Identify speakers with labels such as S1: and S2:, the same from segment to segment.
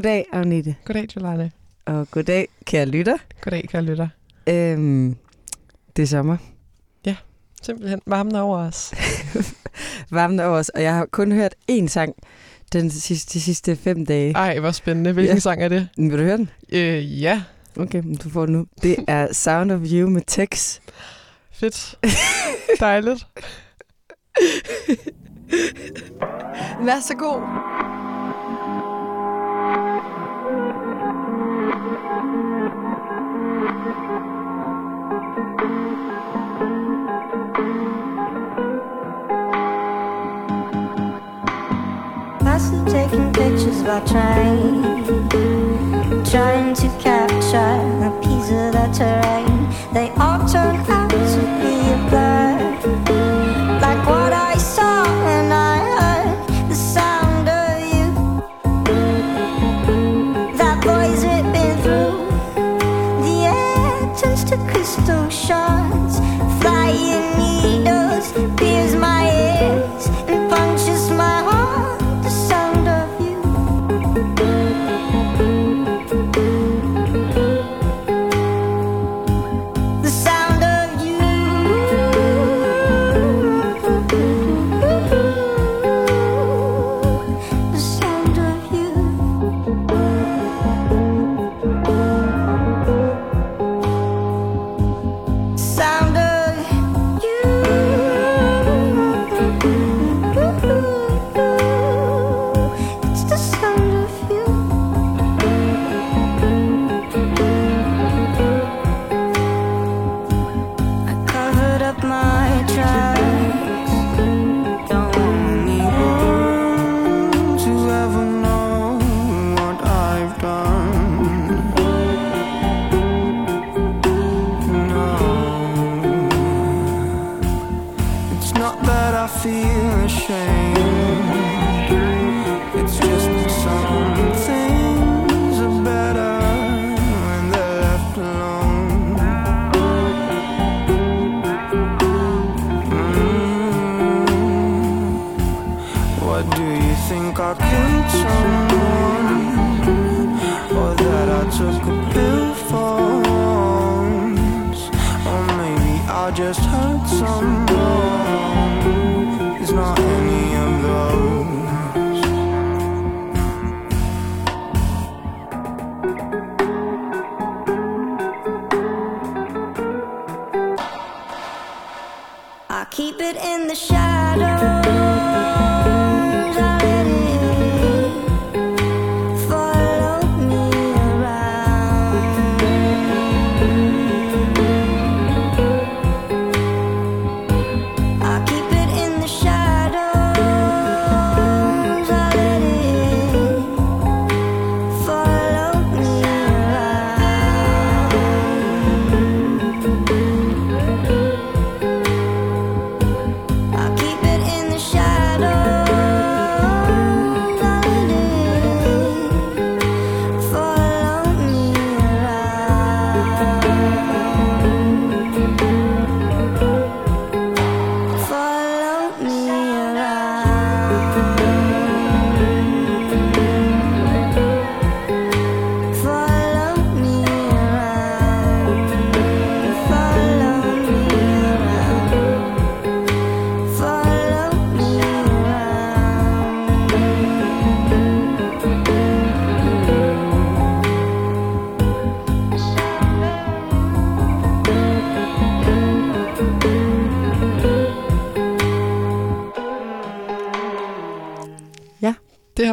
S1: Goddag, Agnete.
S2: Goddag, Jolane.
S1: Og goddag, kære lytter.
S2: Goddag, kære lytter.
S1: Øhm, det er sommer.
S2: Simpelthen varmen over os.
S1: Varmen over os, og jeg har kun hørt én sang den sidste, de sidste fem dage.
S2: Ej, hvor spændende. Hvilken
S1: Ja.
S2: sang er det?
S1: Vil du høre den?
S2: Øh, ja,
S1: Okay, du får den nu. Det er Sound of You med Tex.
S2: fedt. Dejligt.
S1: Den er så god.
S3: Of our train, trying to capture a piece of the terrain. They all turn out to be a blur,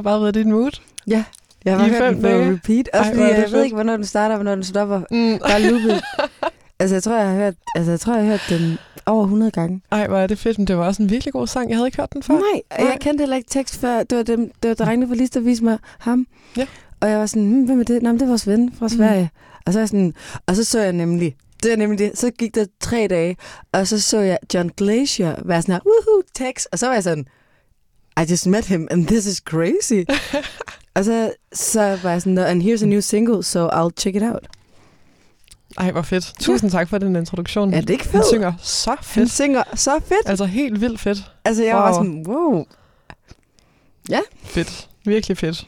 S2: bare været dit mood.
S1: Ja, jeg har hørt den på repeat. Også
S2: Ej,
S1: fordi jeg ved
S2: fedt.
S1: ikke, hvornår den starter, og hvornår den stopper.
S2: Mm.
S1: Bare loopet. altså, jeg tror, jeg har hørt, altså, jeg tror, jeg har hørt den over 100 gange.
S2: Ej, hvor er det fedt, men det var også en virkelig god sang. Jeg havde ikke hørt den før.
S1: Nej, og jeg kendte heller ikke tekst før. Det var, dem, det var drengene fra Lista, der viste mig ham.
S2: Ja.
S1: Og jeg var sådan, hm, hvem er det? Nå, det er vores ven fra Sverige. Og så, er jeg sådan, og så så jeg nemlig, det er nemlig det, så gik der tre dage, og så så jeg John Glacier være sådan her, woohoo, Tex, og så var jeg sådan, I just met him, and this is crazy. og så, så var jeg sådan, and here's a new single, so I'll check it out.
S2: Ej, hvor fedt. Tusind tak for den introduktion.
S1: Er det ikke
S2: Han
S1: fedt?
S2: synger så
S1: Han
S2: fedt.
S1: synger så fedt.
S2: Altså helt vildt fedt.
S1: Altså, jeg var
S2: Wow.
S1: sådan, wow.
S2: Fedt. Virkelig fedt.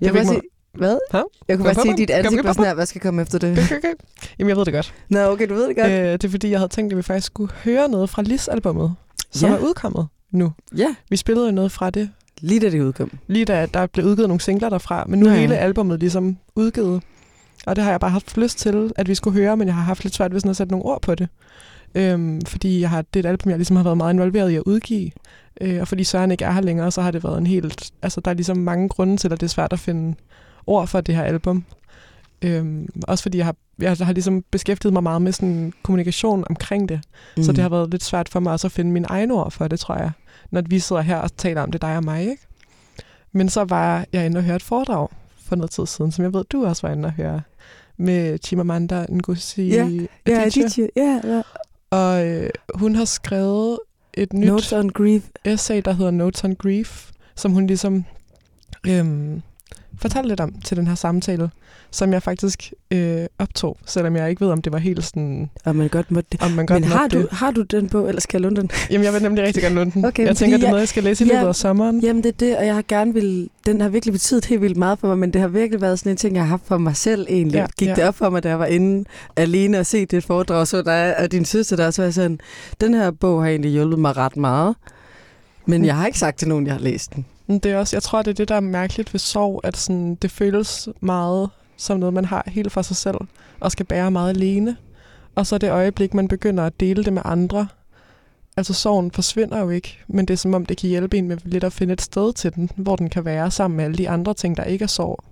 S1: Jeg vil sige, Hvad?
S2: Hæ?
S1: Jeg kunne bare se
S2: kom,
S1: dit ansigt var sådan her, hvad skal komme efter det?
S2: Okay, okay. Jamen, jeg ved det godt.
S1: Nå, okay, du ved det godt.
S2: Øh, det er fordi, jeg havde tænkt, at vi faktisk skulle høre noget fra Lis-albummet, som
S1: Ja.
S2: er udkommet nu.
S1: Ja,
S2: Vi spillede jo noget fra det,
S1: lige da det udkom.
S2: lige da der blev udgivet nogle singler derfra, men nu er
S1: Ja.
S2: hele albummet ligesom udgivet. Og det har jeg bare haft lyst til, at vi skulle høre, men jeg har haft lidt svært ved sådan at sætte nogle ord på det. Øhm, fordi jeg har, det er et album, jeg ligesom har været meget involveret i at udgive. Øh, og fordi Søren ikke er her længere, så har det været en helt... Altså, der er ligesom mange grunde til, at det er svært at finde ord for det her album. Øhm, også fordi jeg har, jeg har ligesom beskæftiget mig meget med sådan kommunikation omkring det. Mm. Så det har været lidt svært for mig også at finde mine egne ord for det, tror jeg. Når vi sidder her og taler om det, dig og mig, ikke? Men så var jeg inde og høre et foredrag for noget tid siden, som jeg ved, du også var inde og høre, med Chimamanda Ngozi
S1: Ja, Ja,
S2: Adichie.
S1: Adichie. Ja, ja.
S2: Og øh, hun har skrevet et nyt
S1: Notes on Grief.
S2: essay, der hedder Notes on Grief, som hun ligesom øhm, fortalte lidt om til den her samtale, som jeg faktisk øh, optog, selvom jeg ikke ved, om det var helt sådan,
S1: Og man godt måtte det.
S2: om man godt
S1: Men har du,
S2: det.
S1: har du den på, eller skal jeg låne den?
S2: Jamen, jeg vil nemlig rigtig gerne låne den.
S1: Okay,
S2: jeg tænker, det er
S1: jeg-
S2: noget, jeg skal læse i
S1: Ja,
S2: løbet af sommeren.
S1: Jamen det er det, og jeg har gerne vil, den har virkelig betydet helt vildt meget for mig, men det har virkelig været sådan en ting, jeg har haft for mig selv egentlig.
S2: Ja,
S1: Ja, Gik
S2: ja.
S1: det op for mig, da jeg var inde alene og set det foredrag, så der og din søster der, så var sådan, den her bog har egentlig hjulpet mig ret meget. Men jeg har ikke sagt til nogen, jeg har læst den.
S2: Det er også, jeg tror, det er det, der er mærkeligt ved sorg, at sådan, det føles meget som noget, man har helt for sig selv, og skal bære meget alene. Og så det øjeblik, man begynder at dele det med andre. Altså sorgen forsvinder jo ikke, men det er som om, det kan hjælpe en med lidt at finde et sted til den, hvor den kan være sammen med alle de andre ting, der ikke er sorg.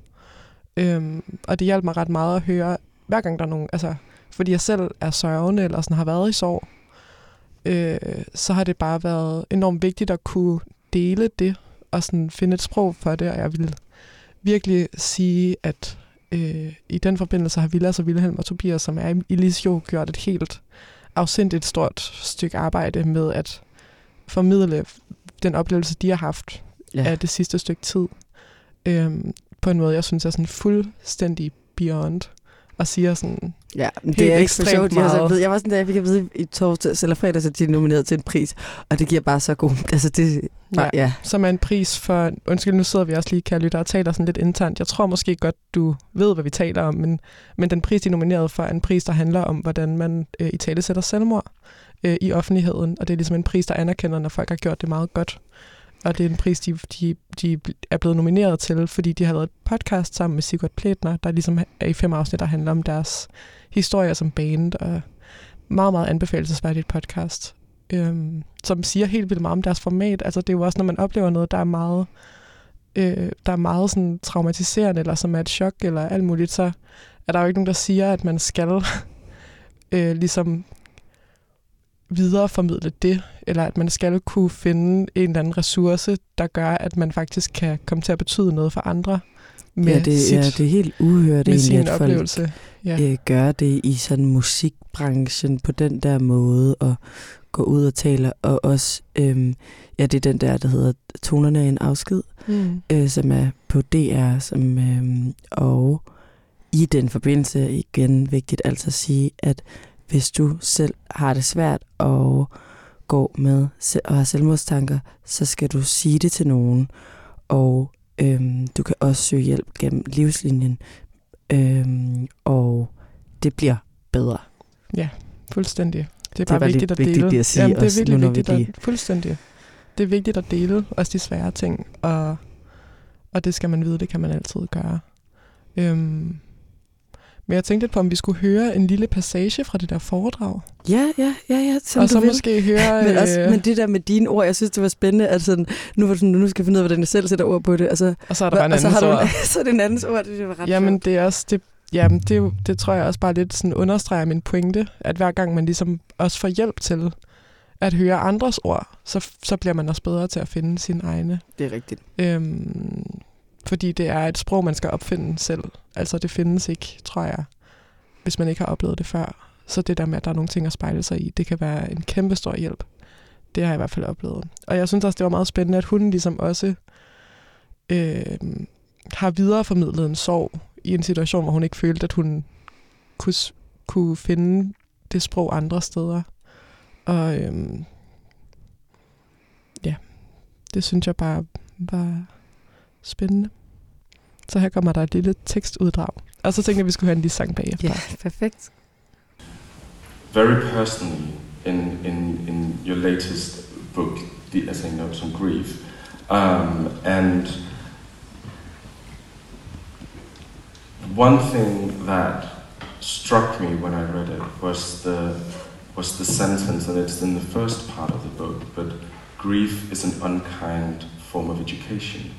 S2: Øhm, og det hjalp mig ret meget at høre, hver gang der er nogen, altså fordi jeg selv er sørgende, eller sådan har været i sorg, øh, så har det bare været enormt vigtigt at kunne dele det, og sådan finde et sprog for det, og jeg vil virkelig sige, at øh, i den forbindelse har Vilas og Vilhelm og Tobias, som er i- Lisjo, gjort et helt afsindigt stort stykke arbejde med at formidle den oplevelse, de har haft ja. af det sidste stykke tid. Øhm, på en måde, jeg synes er sådan fuldstændig beyond. Og siger sådan,
S1: Ja, men det er ikke
S2: ekstremt
S1: sjovt. Så
S2: meget.
S1: ved, jeg var sådan, da jeg fik at vide i torsdags eller fredags, at de er nomineret til en pris, og det giver bare så god... Altså det, ja. ja.
S2: som er en pris for... Undskyld, nu sidder vi også lige, kære lytter, og taler sådan lidt internt. Jeg tror måske godt, du ved, hvad vi taler om, men, men den pris, de er nomineret for, er en pris, der handler om, hvordan man øh, i tale sætter selvmord øh, i offentligheden. Og det er ligesom en pris, der anerkender, når folk har gjort det meget godt. Og det er en pris, de, de, de er blevet nomineret til, fordi de har lavet et podcast sammen med Sigurd Pletner, der ligesom er i fem afsnit, der handler om deres historier som band, og meget, meget anbefalesværdigt podcast øhm, som siger helt vildt meget om deres format. Altså det er jo også, når man oplever noget, der er meget, øh, der er meget sådan traumatiserende, eller som er et chok, eller alt muligt, så er der jo ikke nogen, der siger, at man skal øh, ligesom videreformidle det, eller at man skal kunne finde en eller anden ressource, der gør, at man faktisk kan komme til at betyde noget for andre med
S1: ja, det,
S2: sit,
S1: ja, det er helt uhørt
S2: med
S1: egentlig, at folk
S2: oplevelse. Ja.
S1: øh, gør det i sådan musikbranchen på den der måde, og gå ud og tale, og også, øhm, ja, det er den der, der hedder Tonerne af en afsked,
S2: Mm.
S1: øh, som er på DR, som, øhm, og i den forbindelse igen vigtigt altså at sige, at hvis du selv har det svært og går med og har selvmordstanker, så skal du sige det til nogen, og øhm, du kan også søge hjælp gennem livslinjen, øhm, og det bliver bedre.
S2: Fuldstændig. Det er
S1: Det
S2: bare
S1: var lidt
S2: vigtigt at
S1: vigtigt
S2: dele.
S1: at sige
S2: Jamen, det er virkelig
S1: nu vi
S2: vigtigt
S1: lige-
S2: at, fuldstændig. Det er vigtigt at dele også de svære ting, og, og det skal man vide, det kan man altid gøre. Øhm, men jeg tænkte på, om vi skulle høre en lille passage fra det der foredrag.
S1: Ja, ja, ja, ja, som
S2: og
S1: du
S2: så
S1: vil.
S2: måske høre...
S1: Men, også,
S2: øh,
S1: men det der med dine ord, jeg synes, det var spændende, at sådan, nu, var sådan, nu skal jeg finde ud af, hvordan jeg selv sætter ord på det. Altså,
S2: og så er der bare en
S1: og så
S2: anden
S1: har du
S2: ord.
S1: en, så er det en andens ord, det, det var ret
S2: Jamen,
S1: sjovt.
S2: det er også... Det, jamen, det, det tror jeg også bare lidt sådan understreger min pointe, at hver gang man ligesom også får hjælp til at høre andres ord, så, så bliver man også bedre til at finde sine egne.
S1: Det er rigtigt.
S2: Øhm, fordi det er et sprog, man skal opfinde selv. Altså det findes ikke, tror jeg, hvis man ikke har oplevet det før. Så det der med, at der er nogle ting at spejle sig i, det kan være en kæmpe stor hjælp. Det har jeg i hvert fald oplevet. Og jeg synes også, det var meget spændende, at hun ligesom også øh, har videreformidlet en sorg i en situation, hvor hun ikke følte, at hun kunne, kunne finde det sprog andre steder. Og øhm, ja, det synes jeg bare var spændende. Så her kommer der et lille tekstuddrag. Og så tænkte jeg, at vi skulle høre en lille sang bagefter.
S1: Ja, perfekt.
S4: very personally in, in, in your latest book, The Essay Notes on Grief. Um, and one thing that struck me when I read it was the, was the sentence, and it's in the first part of the book, but grief is an unkind form of education.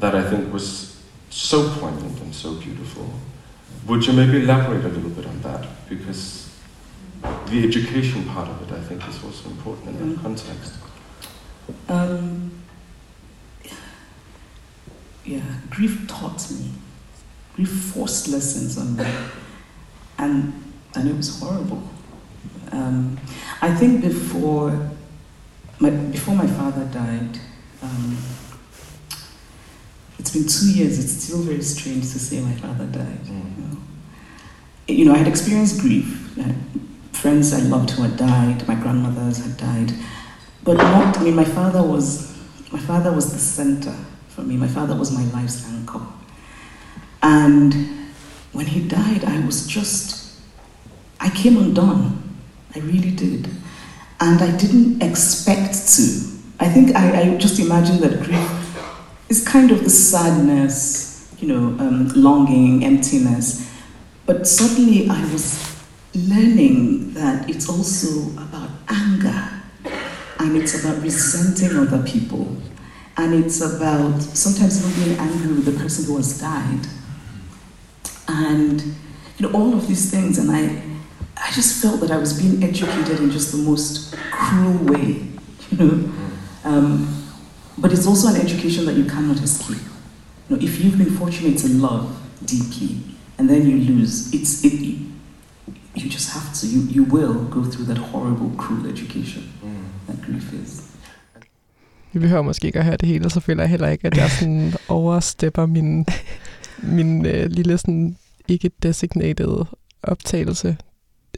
S4: That I think was so poignant and so beautiful. Would you maybe elaborate a little bit on that? Because the education part of it, I think, is also important in that
S5: Mm.
S4: context.
S5: Um, yeah, grief taught me. Grief forced lessons on me. And, and it was horrible. Um, I think before my, before my father died, um, it's been two years, it's still very strange to say my father died.
S4: Mm.
S5: You know, you know I had experienced grief. I friends I loved who had died, my grandmothers had died. But not, I mean, my father was, my father was the center for me. My father was my life's anchor. And when he died, I was just, I came undone. I really did. And I didn't expect to. I think I, I just imagined that grief is kind of the sadness, you know, um, longing, emptiness. But suddenly I was learning that it's also about anger and it's about resenting other people and it's about sometimes being angry with the person who has died and you know all of these things and i i just felt that i was being educated in just the most cruel way you know um, but it's also an education that you cannot escape. You know if you've been fortunate to love deeply and then you lose it's it you, you just have to you, you will go through that horrible cruel education that grief is.
S2: Vi behøver måske ikke at høre det hele, så føler jeg heller ikke, at jeg sådan overstepper min, min øh, lille sådan ikke designated optagelse.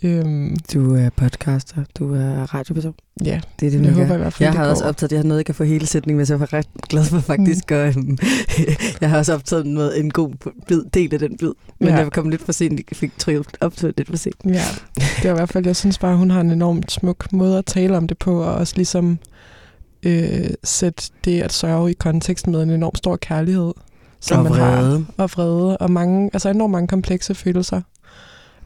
S2: Øhm,
S1: Du er podcaster, du er radioperson.
S2: ja,
S1: Det er det,
S2: jeg håber i hvert fald,
S1: Jeg har også optaget, jeg har noget, jeg kan få hele sætningen, men så var ret glad for faktisk. Mm. Og, øhm, jeg har også optaget noget, en god bid, del af den bid, men
S2: Ja.
S1: jeg kom lidt for sent, jeg fik trykket optaget lidt for sent.
S2: Ja, det er i hvert fald, jeg synes bare, hun har en enormt smuk måde at tale om det på, og også ligesom øh, sætte det at sørge i kontekst med en enorm stor kærlighed, som
S1: Og
S2: man har.
S1: vrede.
S2: Og vrede, og mange, altså enormt mange komplekse følelser.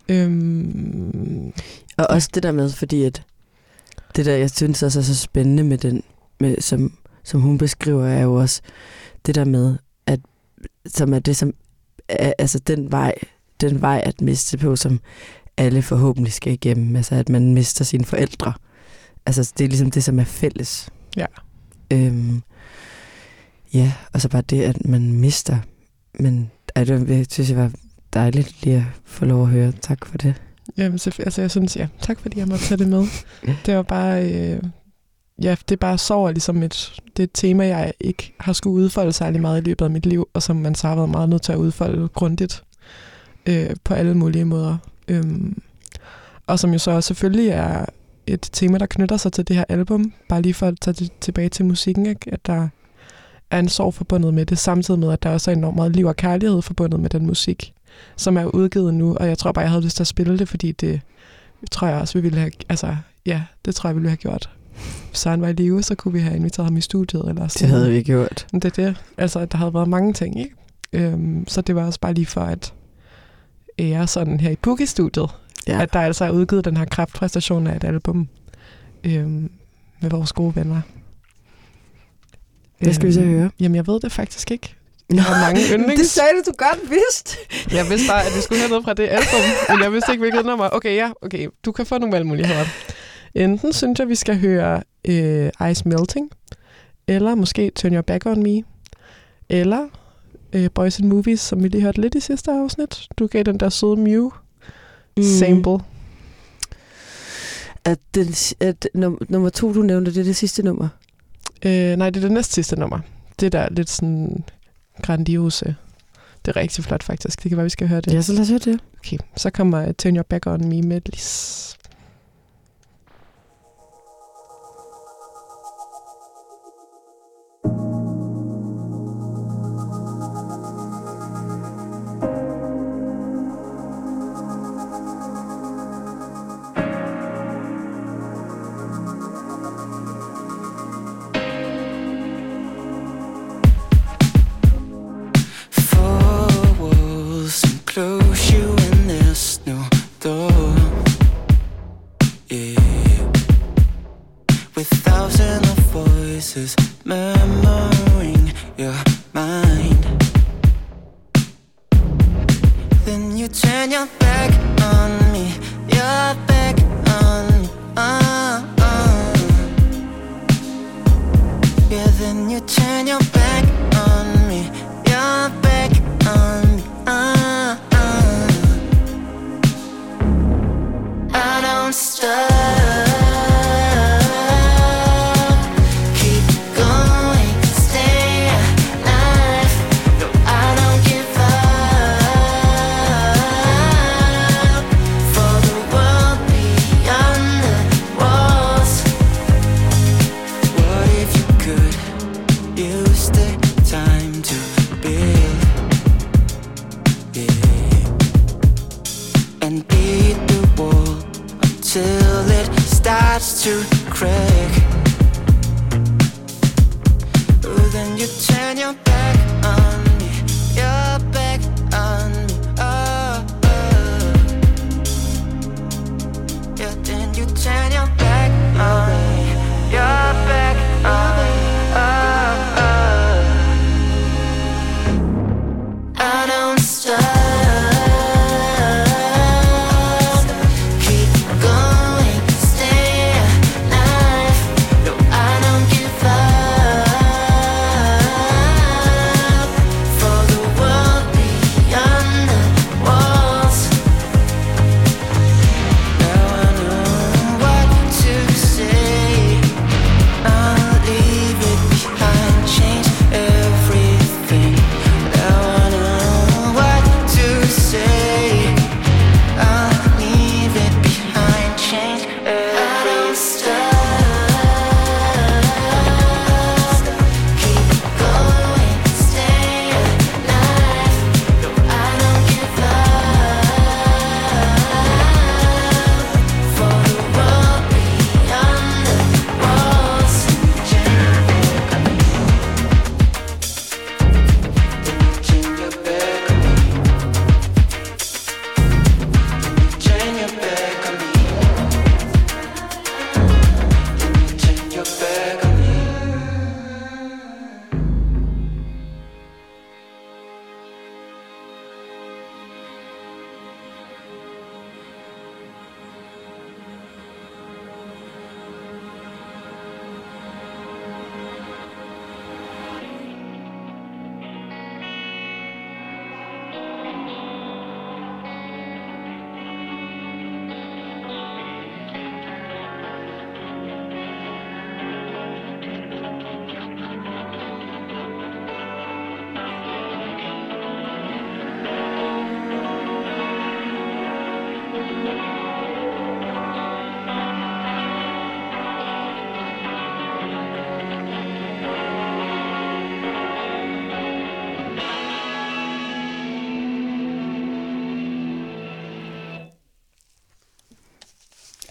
S2: Øhm,
S1: Og også det der med, fordi at det der, jeg synes også er så spændende med den, med, som, som hun beskriver, er jo også det der med, at som er det, som er, altså den vej, den vej at miste på, som alle forhåbentlig skal igennem. Altså at man mister sine forældre. Altså det er ligesom det, som er fælles.
S2: Ja.
S1: Øhm, ja, og så bare det, at man mister. Men ej, det, jeg synes, det var dejligt lige at få lov at høre. Tak for det.
S2: Jamen, selvfø- altså jeg synes, ja, tak fordi jeg måtte tage det med. Det var bare, øh, ja, det er bare sorg ligesom et, det er et tema, jeg ikke har skulle udfolde særlig meget i løbet af mit liv, og som man så har været meget nødt til at udfolde grundigt øh, på alle mulige måder. Øhm, og som jo så selvfølgelig er et tema, der knytter sig til det her album, bare lige for at tage det tilbage til musikken, ikke? at der er en sorg forbundet med det, samtidig med, at der også er enormt meget liv og kærlighed forbundet med den musik, som er udgivet nu, og jeg tror bare, jeg havde lyst til at spille det, fordi det tror jeg også, vi ville have, altså, ja, det tror jeg, vi ville have gjort. Hvis han var i live, så kunne vi have inviteret ham i studiet, eller
S1: Det
S2: sådan
S1: havde vi gjort.
S2: men det er det. Altså, der havde været mange ting, ikke? Øhm, så det var også bare lige for at ære sådan her i Boogie-studiet,
S1: Ja.
S2: at der altså er udgivet den her kraftpræstation af et album øhm, med vores gode venner.
S1: Hvad skal vi så
S2: Øhm,
S1: høre?
S2: Jamen, jeg ved det faktisk ikke. Jeg har mange yndlings.
S1: Det sagde du, du godt vidste.
S2: Jeg vidste bare, at vi skulle have noget fra det album, men jeg vidste ikke, hvilket nummer. Okay, ja, okay. Du kan få nogle valgmuligheder. Enten synes jeg, vi skal høre øh, Ice Melting, eller måske Turn Your Back On Me, eller øh, Boys in Movies, som vi lige hørte lidt i sidste afsnit. Du gav den der søde Mew
S1: Mm.
S2: sample.
S1: At, den, at num, nummer to, du nævnte, det er det sidste nummer.
S2: Øh, nej, det er det næst sidste nummer. Det der er lidt sådan grandiose. Det er rigtig flot faktisk. Det kan være, vi skal høre det.
S1: Ja, så lad os høre det.
S2: Okay, så kommer Turn Your Back On Me med Lis.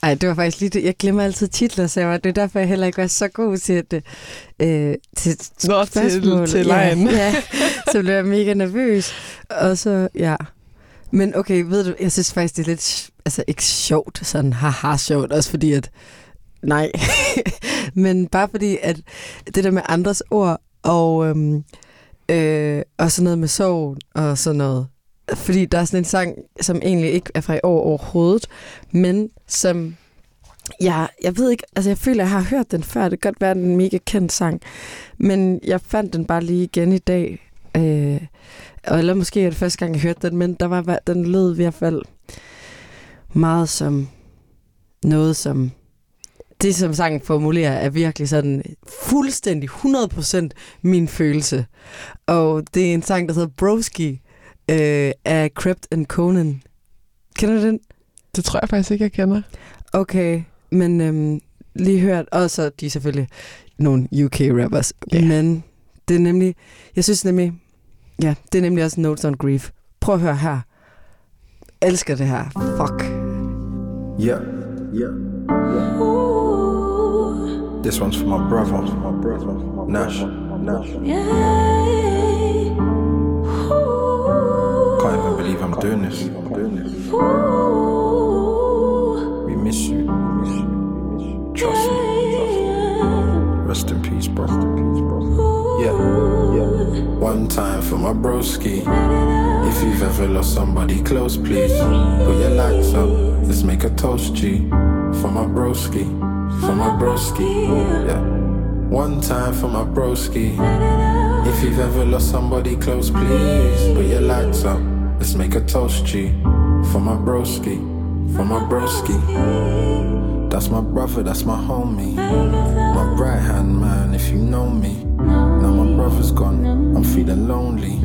S1: Ej, det var faktisk lige det. Jeg glemmer altid titler, så jeg var, det er derfor, jeg heller ikke var så god til at, øh, til
S2: Nå, til,
S1: spørgsmål.
S2: til lejen.
S1: Ja, ja, så blev jeg mega nervøs. Og så, ja. Men okay, ved du, jeg synes faktisk, det er lidt, altså ikke sjovt, sådan haha sjovt, også fordi at, nej, men bare fordi, at det der med andres ord, og, øhm, øh, og sådan noget med sorg, og sådan noget, fordi der er sådan en sang, som egentlig ikke er fra i år overhovedet, men som jeg, jeg ved ikke, altså jeg føler, jeg har hørt den før. Det kan godt være, den er en mega kendt sang. Men jeg fandt den bare lige igen i dag. Øh, eller måske er det første gang, jeg hørte den, men der var, den lød i hvert fald meget som noget, som det, som sangen formulerer, er virkelig sådan fuldstændig 100% min følelse. Og det er en sang, der hedder Broski øh, af Crept and Conan. Kender du den?
S2: Det tror jeg faktisk ikke, jeg kender.
S1: Okay, men øhm, lige hørt, og så de er selvfølgelig nogle UK-rappers, yeah. men det er nemlig, jeg synes nemlig, ja, det er nemlig også Notes on Grief. Prøv at høre her. Elsker det her. Fuck.
S6: Yeah, yeah, yeah. This one's for my brother, my brother, Nash, Nash. Can't even believe I'm doing this. I'm doing this. Trust me. Rest in peace, bro. Yeah, yeah. One time for my broski. If you've ever lost somebody close, please put your lights up. Let's make a toast, G. For my broski, for my broski. Yeah. One time for my broski. If you've ever lost somebody close, please put your lights up. Let's make a toast, G. For my broski, for my broski. That's my brother, that's my homie. My right hand man, if you know me. My brother's gone, I'm feeling lonely.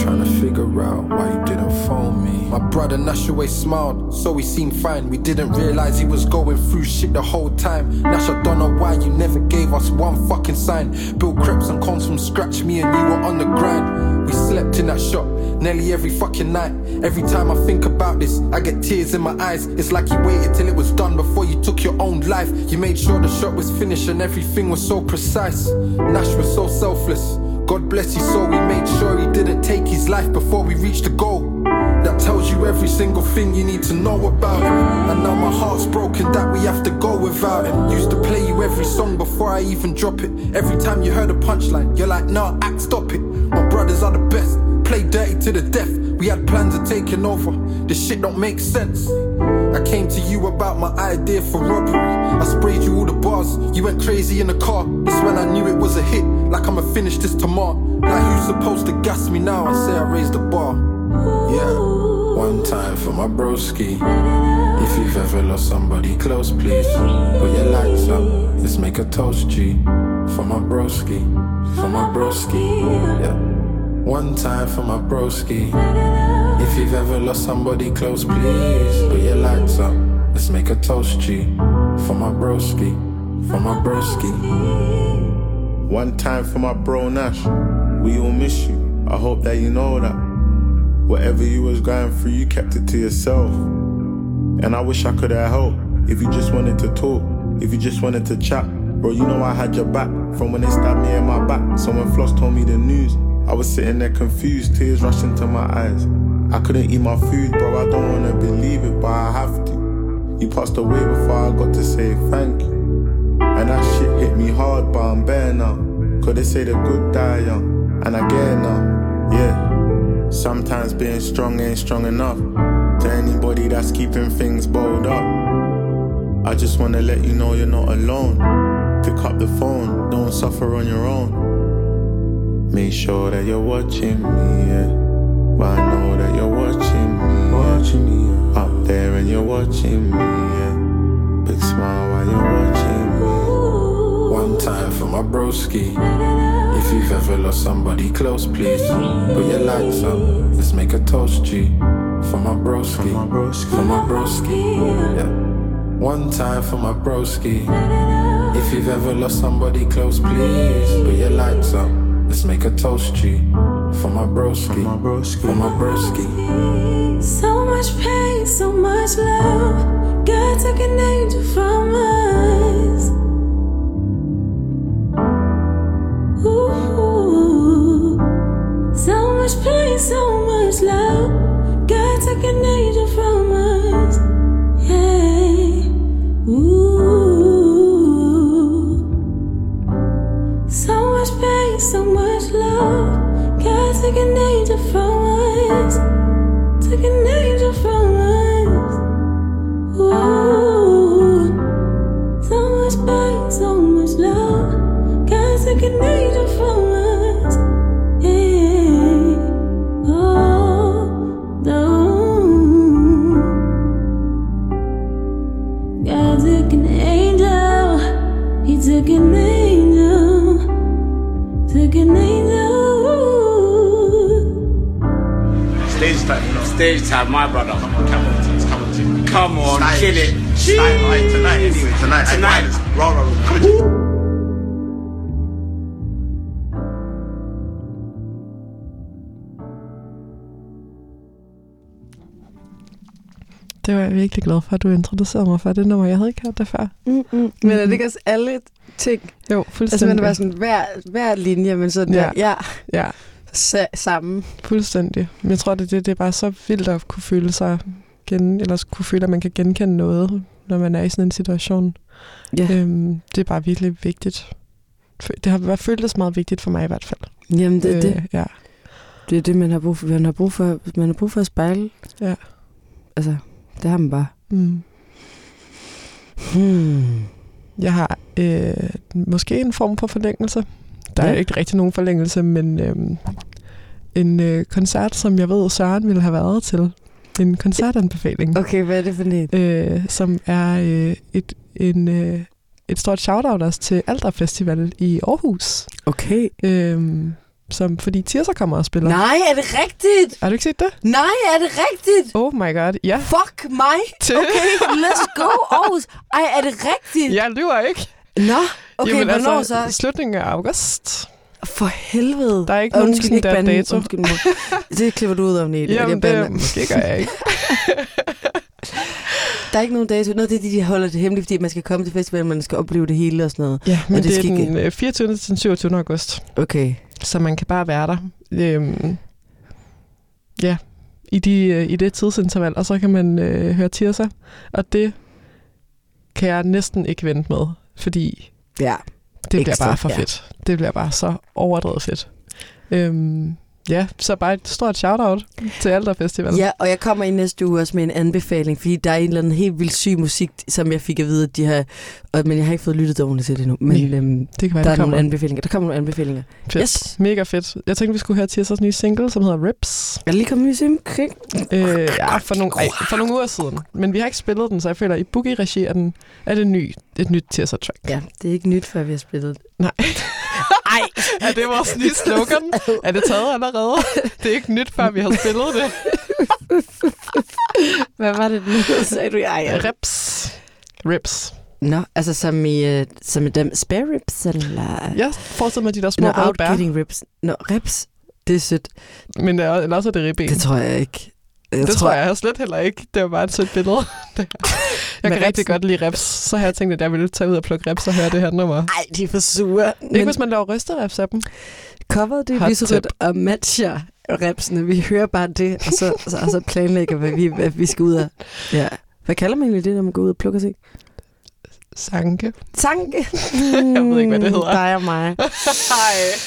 S6: Trying to figure out why you didn't phone me. My brother Nash always smiled, so he seemed fine. We didn't realize he was going through shit the whole time. Nash, I don't know why you never gave us one fucking sign. Built crepes and cones from scratch, me and you were on the grind. We slept in that shop nearly every fucking night. Every time I think about this, I get tears in my eyes. It's like you waited till it was done before you took your own life. You made sure the shot was finished and everything was so precise. Nash was so selfless. God bless his soul, we made sure he didn't take his life before we reached the goal. That tells you every single thing you need to know about him. And now my heart's broken that we have to go without him. Used to play you every song before I even drop it. Every time you heard a punchline, you're like, nah, act, stop it. My brothers are the best, play dirty to the death. We had plans of taking over, this shit don't make sense. I came to you about my idea for robbery. I sprayed you all the bars, you went crazy in the car. It's when I knew it was a hit, like I'ma finish this tomorrow. Like you supposed to gas me now and say I raised the bar? Yeah, one time for my broski. If you've ever lost somebody close, please put your lights up. Let's make a toast, G. For my broski, for my broski. Yeah, one time for my broski. If you've ever lost somebody close, please put your lights up. Let's make a toast, G. For my broski, for my broski.
S7: One time for my bro Nash. We all miss you. I hope that you know that. Whatever you was going through, you kept it to yourself. And I wish I could have helped. If you just wanted to talk, if you just wanted to chat. Bro, you know I had your back from when they stabbed me in my back. So when Floss told me the news, I was sitting there confused, tears rushing to my eyes. I couldn't eat my food, bro. I don't wanna believe it, but I have to. You passed away before I got to say thank you. And that shit hit me hard, but I'm better now. Cause they say the good die young, and I get it now, yeah. Sometimes being strong ain't strong enough. To anybody that's keeping things bowled up. I just wanna let you know you're not alone. Pick up the phone, don't suffer on your own. Make sure that you're watching me, yeah. But I know that you're watching me, watching me up there and you're watching me, yeah. Big smile while you're watching me.
S6: One time for my broski. If you've ever lost somebody close, please put your lights up. Let's make a toast, G. For my broski, For
S7: my broski.
S6: for my broski. Yeah. One time for my broski. If you've ever lost somebody close, please put your lights up. Let's make a toast, G. For my broski,
S7: my broski.
S6: for my broski.
S8: So much pain, so much love. God took an angel from us. Ooh, so much pain, so much love. God took an angel
S9: Stage time, my brother. Come on, come on, come on, come on,
S10: Style.
S9: kill it.
S10: Style, like, tonight, anyway, tonight.
S9: Tonight.
S10: Wireless, Roll, on.
S2: Det var jeg virkelig glad for, at du introducerede mig for det nummer. Jeg havde ikke hørt det før.
S1: Mm, mm. Men er det ikke også alle ting?
S2: Jo,
S1: Altså,
S2: fuldstændig.
S1: men det var sådan hver, hver linje, men sådan. Ja. der, ja,
S2: Ja,
S1: sa- sammen.
S2: fuldstændig. Men jeg tror, det, det, det er bare så vildt at kunne føle sig gen, eller kunne føle, at man kan genkende noget, når man er i sådan en situation.
S1: Ja.
S2: Øhm, det er bare virkelig vigtigt. det har været føltes meget vigtigt for mig i hvert fald.
S1: Jamen, det, øh, det,
S2: ja.
S1: det er det, man har brug for. Man har brug for, man har brug for at spejle.
S2: Ja.
S1: Altså, det har man bare.
S2: Mm.
S1: Hmm.
S2: Jeg har øh, måske en form for forlængelse. Der ja. er ikke rigtig nogen forlængelse, men øh, en øh, koncert, som jeg ved, Søren ville have været til. En koncertanbefaling,
S1: Okay, hvad er det for en?
S2: øh, som er øh, et, en, øh, et stort shout-out også til Alder Festival i Aarhus.
S1: Okay.
S2: Øh, som, fordi Tirsa kommer og spiller.
S1: Nej, er det rigtigt?
S2: Har du ikke set det?
S1: Nej, er det rigtigt?
S2: Oh my god, ja.
S1: Fuck mig. Okay, let's go, Aarhus. Ej, er det rigtigt?
S2: Jeg lyver ikke.
S1: Nå, okay,
S2: Jamen,
S1: hvornår
S2: altså,
S1: så?
S2: Slutningen af august.
S1: For helvede.
S2: Der er ikke
S1: Og
S2: nogen sådan der
S1: bande.
S2: dato.
S1: Undskyld. Det klipper du ud om, Nete.
S2: Jamen,
S1: jeg
S2: det måske gør jeg ikke.
S1: Der er ikke nogen dato. Noget af det, de holder det hemmeligt, fordi man skal komme til festivalen, man skal opleve det hele og sådan noget.
S2: Ja, men
S1: Og
S2: det,
S1: det
S2: er
S1: skal
S2: den øh, 24. til den 27. august,
S1: Okay.
S2: så man kan bare være der. Øhm, ja, i, de, øh, i det tidsinterval, og så kan man øh, høre Tirsa. Og det kan jeg næsten ikke vente med, fordi
S1: Ja.
S2: det bliver
S1: Ekstra,
S2: bare for
S1: ja.
S2: fedt. Det bliver bare så overdrevet fedt. Øhm, ja, så bare et stort shout-out til Alder Festival.
S1: Ja, og jeg kommer i næste uge også med en anbefaling, fordi der er en eller anden helt vildt syg musik, som jeg fik at vide, at de har... Og, men jeg har ikke fået lyttet ordentligt til det endnu. Men
S2: Nej,
S1: øhm,
S2: det kan være,
S1: der
S2: det
S1: er
S2: kommer.
S1: nogle anbefalinger. Der kommer nogle anbefalinger.
S2: Fedt.
S1: Yes.
S2: Mega fedt. Jeg tænkte, vi skulle høre Tirsas nye single, som hedder Rips.
S1: Jeg lige kommet i sim. Okay.
S2: Øh, ja, for nogle, ej, for nogle uger siden. Men vi har ikke spillet den, så jeg føler, at i Boogie-regi er, den, er det ny, et nyt Tirsa-track.
S1: Ja, det er ikke nyt, før vi har spillet det.
S2: Nej.
S1: Ej.
S2: Er det vores nye slogan? Er det taget allerede? Det er ikke nyt, før vi har spillet det.
S1: Hvad var det nu, sagde du? Ej, ja.
S2: Rips. Rips.
S1: Nå, altså som i, uh, som i dem spare ribs, eller...
S2: Jeg forestiller mig de der små
S1: Nå,
S2: røde bær.
S1: ribs. Nå, ribs. Det er sødt.
S2: Men er, eller også er det ribben.
S1: Det tror jeg ikke. Jeg
S2: det tror jeg slet heller ikke. Det var bare et sødt billede. Jeg
S1: Med
S2: kan rigtig godt lide rips. Så har jeg tænkt, at jeg ville tage ud og plukke rips og høre det her nummer.
S1: Ej, de er for sure.
S2: Ikke hvis man laver rysterips af dem.
S1: Coveret det er lyserødt og matcher ripsene. Vi hører bare det, og så, og så, og så planlægger vi, hvad vi, hvad vi skal ud af. Ja. Hvad kalder man egentlig det, når man går ud og plukker sig?
S2: Sanke.
S1: Sanke.
S2: Jeg ved ikke, hvad det hedder.
S1: Dig og mig.
S2: Hej.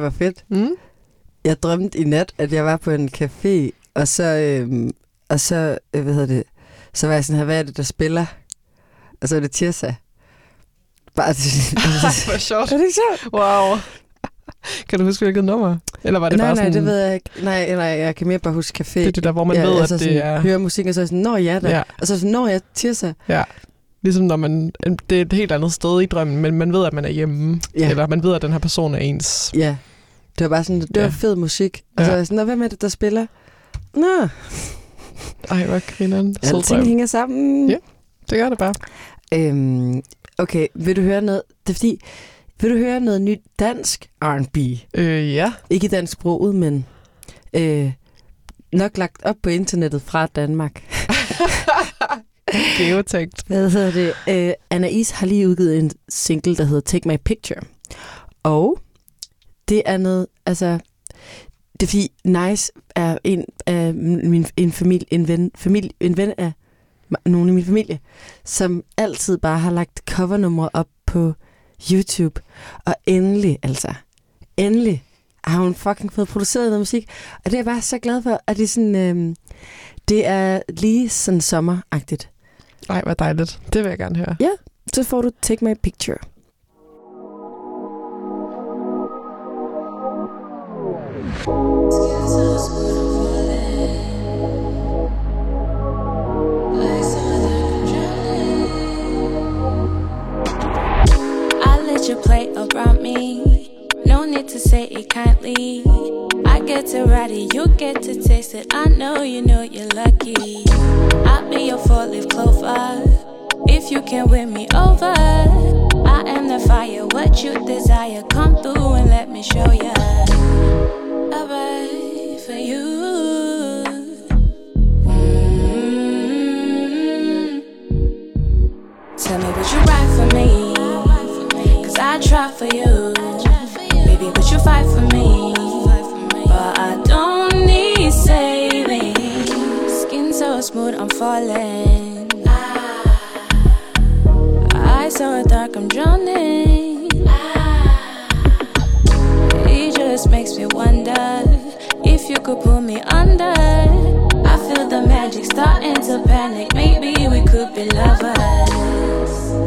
S1: Hvor fedt.
S2: Mm?
S1: Jeg drømte i nat, at jeg var på en café, og så, øhm, og så øh, hvad hedder det, så var jeg sådan her, hvad er det, der spiller? Og så er det Tirsa. Bare,
S2: Hvor sjovt.
S1: er det ikke sjovt?
S2: Wow. Kan du huske, hvilket nummer? Eller var det
S1: nej,
S2: bare
S1: nej,
S2: sådan...
S1: det ved jeg ikke. Nej, nej, jeg kan mere bare huske café.
S2: Det er det der, hvor man
S1: ja,
S2: ved,
S1: altså
S2: at det er...
S1: hører musik, og så er jeg sådan, nå ja da.
S2: Ja.
S1: Og så er jeg sådan, nå ja, Tirsa.
S2: Ja. Ligesom når man... Det er et helt andet sted i drømmen, men man ved, at man er hjemme.
S1: Ja.
S2: Eller man ved, at den her person er ens.
S1: Ja. Det var bare sådan, det var
S2: Ja.
S1: fed musik. Og så
S2: Ja.
S1: er jeg sådan, hvem er det, der spiller? Nå,
S2: Ej, hvor grineren.
S1: Alting hænger sammen.
S2: Ja. Det gør det bare.
S1: Øhm, okay, vil du høre noget? Det er fordi, vil du høre noget nyt dansk R&B?
S2: Øh, ja.
S1: Ikke dansk sproget, men øh, nok lagt op på internettet fra Danmark.
S2: Geotægt.
S1: Hvad hedder det? Øh, Anais har lige udgivet en single, der hedder Take My Picture. Og det er noget, altså... Det er fordi Nice er en af min en familie, en ven, familie, en ven af nogle i min familie, som altid bare har lagt covernumre op på YouTube. Og endelig, altså, endelig har hun fucking fået produceret noget musik. Og det er jeg bare så glad for, at det er sådan, øhm, det er lige sådan sommeragtigt.
S2: Ej, hvor dejligt. Det vil jeg gerne høre.
S1: Så får du Take My Picture.
S8: Fire. What you desire, come through and let me show ya. Tell me, would you ride for me? Cause I try for you. Baby, would you fight for me? But I don't need saving. Skin so smooth, I'm falling. Eyes so dark, I'm drowning. It just makes me wonder if you could pull me under. I feel the magic starting to panic. Maybe we could be lovers.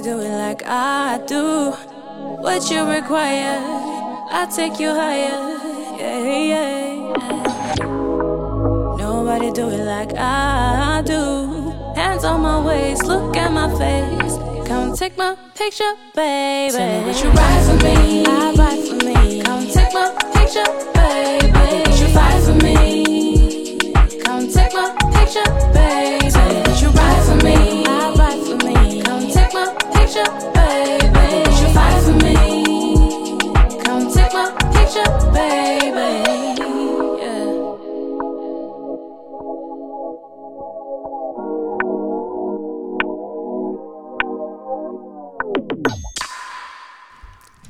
S8: Nobody do it like I do. What you require, I take you higher. Yeah, yeah. Nobody do it like I do. Hands on my waist, look at my face. Come take my picture, baby. Tell me would you ride for me? I ride for me. Come take my picture, baby. What you fight for me? Come take my picture, baby. My picture, baby. Would you fight for me? Come take my picture, baby. Yeah.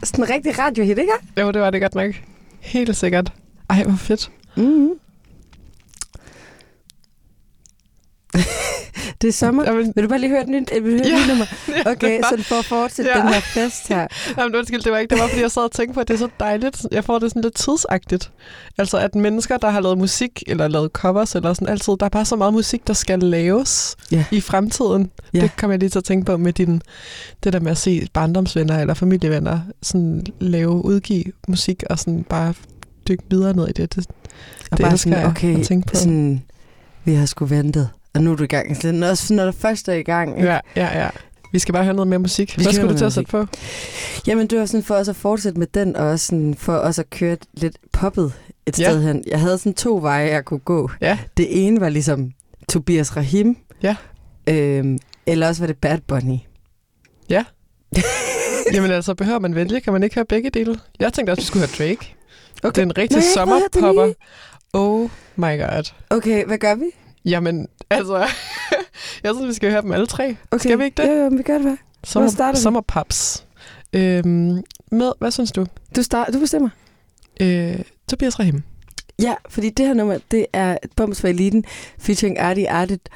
S1: Sådan en rigtig radiohit, ikke?
S2: Jo, det var det godt nok. Helt sikkert. Ej, hvor fedt.
S1: Mm-hmm. Det er sommer.
S2: Jamen,
S1: Vil du bare lige høre et nyt, vil du høre
S2: Ja.
S1: nummer? Okay, så for at fortsætte
S2: Ja.
S1: den her fest her.
S2: Jamen, undskyld, det var ikke. Det var, fordi jeg sad og tænkte på, at det er så dejligt. Jeg får det sådan lidt tidsagtigt. Altså, at mennesker, der har lavet musik, eller lavet covers, eller sådan altid, der er bare så meget musik, der skal laves
S1: Ja.
S2: i fremtiden.
S1: Ja.
S2: Det kommer jeg lige til at tænke på med din, det der med at se barndomsvenner eller familievenner sådan lave, udgive musik og sådan bare dykke videre ned i det. Det,
S1: Og
S2: det
S1: bare
S2: elsker
S1: sådan,
S2: jeg
S1: okay,
S2: at tænke på.
S1: sådan, vi har sgu ventet, og nu er du i gang. Sådan, også når der først er i gang. Ikke?
S2: Ja, ja, ja. Vi skal bare høre noget mere musik.
S1: Vi
S2: Hvad skulle du til at sætte på?
S1: Jamen, det var sådan for os at fortsætte med den, og også sådan for os at køre lidt poppet et
S2: Ja.
S1: sted hen. Jeg havde sådan to veje, jeg kunne gå.
S2: Ja.
S1: Det ene var ligesom Tobias Rahim.
S2: Ja.
S1: Øhm, eller også var det Bad Bunny.
S2: Ja. Jamen altså, behøver man vælge? Kan man ikke høre begge dele? Jeg tænkte også, vi skulle høre Drake. Okay. Det er en rigtig
S1: Nå, jeg har ikke hørt det
S2: sommerpopper. Oh my god.
S1: Okay, hvad gør vi?
S2: Jamen, altså, jeg synes, vi skal høre dem alle tre.
S1: Okay.
S2: Skal vi ikke det?
S1: Ja, ja, vi gør det bare.
S2: Sommer,
S1: starter vi?
S2: Sommerpops. Øhm, med, hvad synes du?
S1: Du, start, du bestemmer.
S2: Øh, Tobias Rahim.
S1: Ja, fordi det her nummer, det er Bums for Eliten, featuring Artie Artit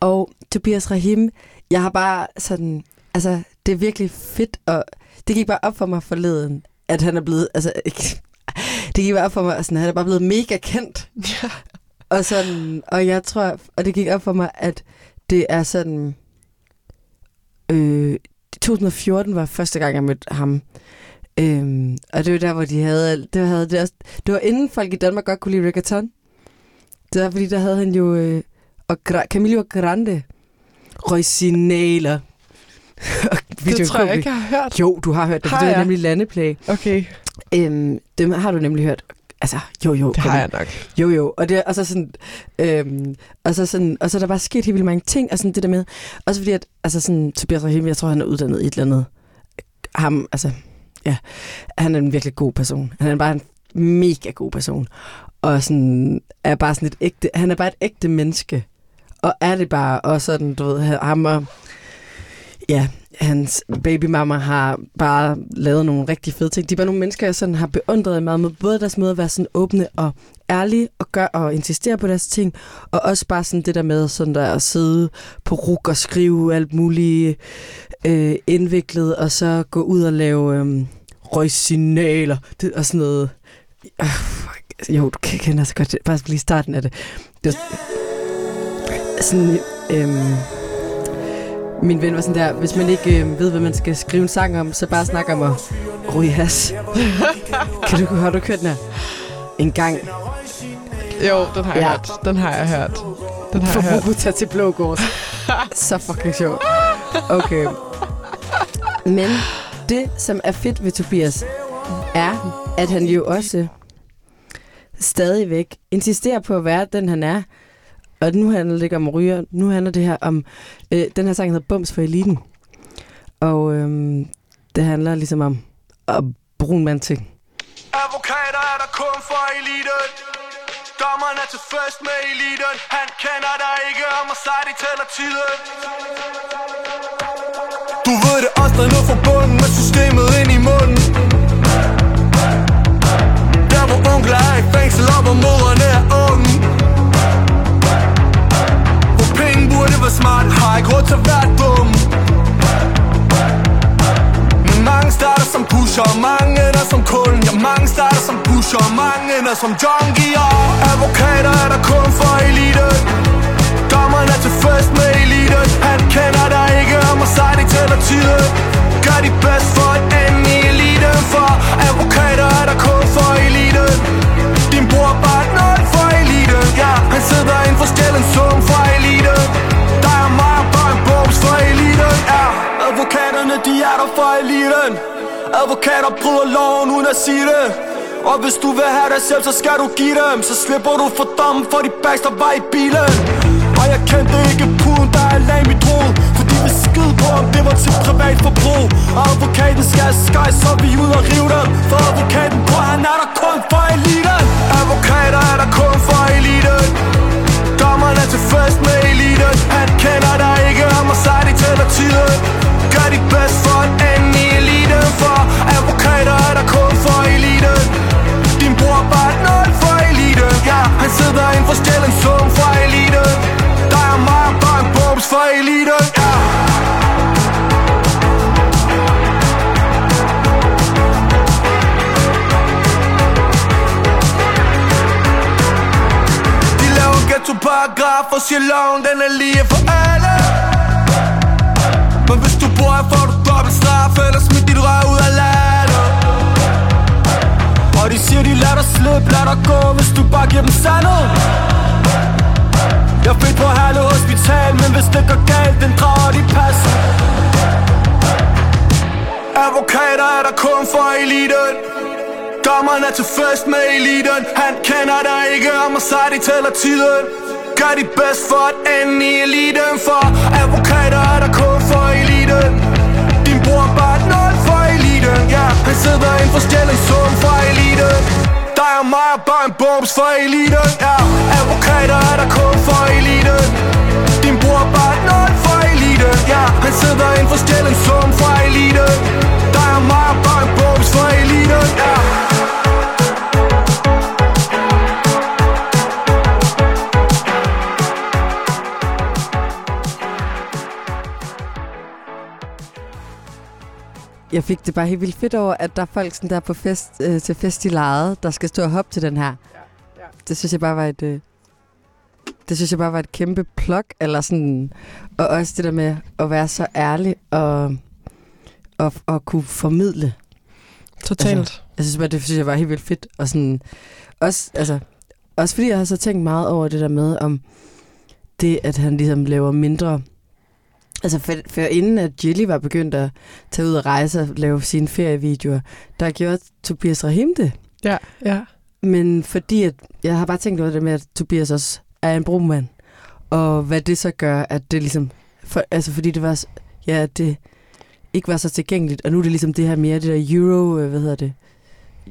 S1: og Tobias Rahim. Jeg har bare sådan, altså, det er virkelig fedt, og det gik bare op for mig forleden, at han er blevet, altså, ikke, det gik bare op for mig, sådan, at han er bare blevet mega kendt.
S2: Ja.
S1: Og sådan, og jeg tror, og det gik op for mig, at det er sådan, øh, 2014 var første gang, jeg mødte ham. Øhm, og det var der, hvor de havde, det, havde det, også, det var inden folk i Danmark godt kunne lide reggaeton. Det var fordi, der havde han jo øh, og Gra- Camilo Grande, Roycinela.
S2: Det tror jeg ikke, jeg har hørt.
S1: Jo, du har hørt det, for
S2: Har
S1: det er nemlig landeplay.
S2: Okay,
S1: Øhm, dem har du nemlig hørt. Altså, jo, jo.
S2: det har jeg nok.
S1: Jo, jo. Og, det, og, så sådan, øhm, og, så sådan, og så er der bare sket helt vildt mange ting, og sådan det der med, også fordi, at altså sådan, Tobias Rahim, jeg tror, han er uddannet i et eller andet. Ham, altså, ja, han er en virkelig god person. Han er bare en mega god person. Og sådan, er bare sådan et ægte, han er bare et ægte menneske. Og er det bare, og sådan, du ved, ham og, ja, hans babymamma har bare lavet nogle rigtig fede ting. De er bare nogle mennesker, jeg sådan har beundret meget med. Både deres måde at være sådan åbne og ærlige og gøre og insistere på deres ting. Og også bare sådan det der med sådan der at sidde på ruk og skrive alt muligt øh, indviklet. Og så gå ud og lave øh, røgsignaler det, og sådan noget. Øh, fuck. Altså, jo, du kan- kender så godt. Bare lige starten af det. det var sådan, øh, min ven var sådan der, hvis man ikke øh, ved, hvad man skal skrive en sang om, så bare snak om at ryge has. kan du, har du kørt den her? En gang.
S2: Jo, den har jeg
S1: Ja.
S2: hørt. Den har jeg hørt. Den har
S1: For
S2: jeg hørt.
S1: Bogota til Blågård. så fucking sjovt. Okay. Men det, som er fedt ved Tobias, er, at han jo også stadigvæk insisterer på at være den, han er. Og nu handler det ikke om ryger. Nu handler det her om... Øh, den her sang hedder Bums for Eliten. Og øhm, det handler ligesom om at brun mand ting.
S11: Advokater er der kun for eliten Dommeren er til fest med eliten Han kender dig ikke om at sig, de tæller tiden Du ved det også, der er noget forbundet med systemet til hvert bum Men mange starter som pusher Mange ender som kunden Ja, mange starter som pusher Mange ender som junkier. Advokater er der kun for eliten Dommeren er til fest med elite. Han kender dig ikke og må sig det tæller tide Gør de bedst for et anden i elite For advokater er der kun for eliten Din bror er bare et for eliten Ja, han sidder inden for stjælen sum for eliten eliten er. Advokaterne de er der for eliten. Advokater bryder loven uden at sige det. Og hvis du vil have dig selv, så skal du give dem. Så slipper du for dommen for de bags, der var i bilen. Og jeg kendte ikke puden, der er lag mit hoved. Fordi vi skid på, om det var til privat forbrug. Og advokaten skal sky, så vi ud og rive dem. For advokaten på, han er der kun for eliten. Advokater er der kun for eliten. Dommeren er tilfreds med eliten. Han kender dig ikke, om og sige eller tæller tiden Gør dit bedst for at anden i eliten For advokater er der kun for eliten. Din bror er bare et nul for eliten. Ja, han sidder inden for stjælen sum for eliten. Der er mig og bare en bums for eliten. Ja. Ghetto-paragraf og siger loven, den er lige for dobbelt straf Eller smid dit røv ud af landet. Og de siger, de lader dig slippe, lad dig gå Hvis du bare giver dem sandet. Jeg fik på Herlev Hospital Men hvis det går galt, den drager de pas Advokater er der kun for eliten. Dommeren er til fest med eliten. Han kender dig ikke om og sig de tæller tiden. Gør dit bedst for at ende i eliten For advokater sidder en forskellig sum fra eliten Der er mig og bare en bums for eliten Ja, advokater er der kun for eliten Din bror er bare et nul for eliten Ja, han sidder en forskellig sum fra eliten Der er mig og bare en bums for eliten Ja.
S1: Jeg fik det bare helt vildt fedt over, at der er folk sådan der på fest, øh, til fest i lejet, der skal stå og hoppe til den her.
S2: Ja, ja.
S1: Det synes jeg bare var et... Øh, det synes jeg bare var et kæmpe plok, eller sådan, og også det der med at være så ærlig og, og, og kunne formidle.
S2: Totalt.
S1: Altså, jeg synes bare, det synes jeg var helt vildt fedt. Og sådan, også, altså, også fordi jeg har så tænkt meget over det der med, om det, at han ligesom laver mindre... Altså, for, for inden at Jilly var begyndt at tage ud og rejse og lave sine ferievideoer, der gjorde Tobias Rahim det.
S2: Ja, ja.
S1: Men fordi, at jeg har bare tænkt over det med, at Tobias også er en brugmand, og hvad det så gør, at det ligesom... For, altså, fordi det var... Ja, det ikke var så tilgængeligt, og nu er det ligesom det her mere, det der euro, øh, hvad hedder det,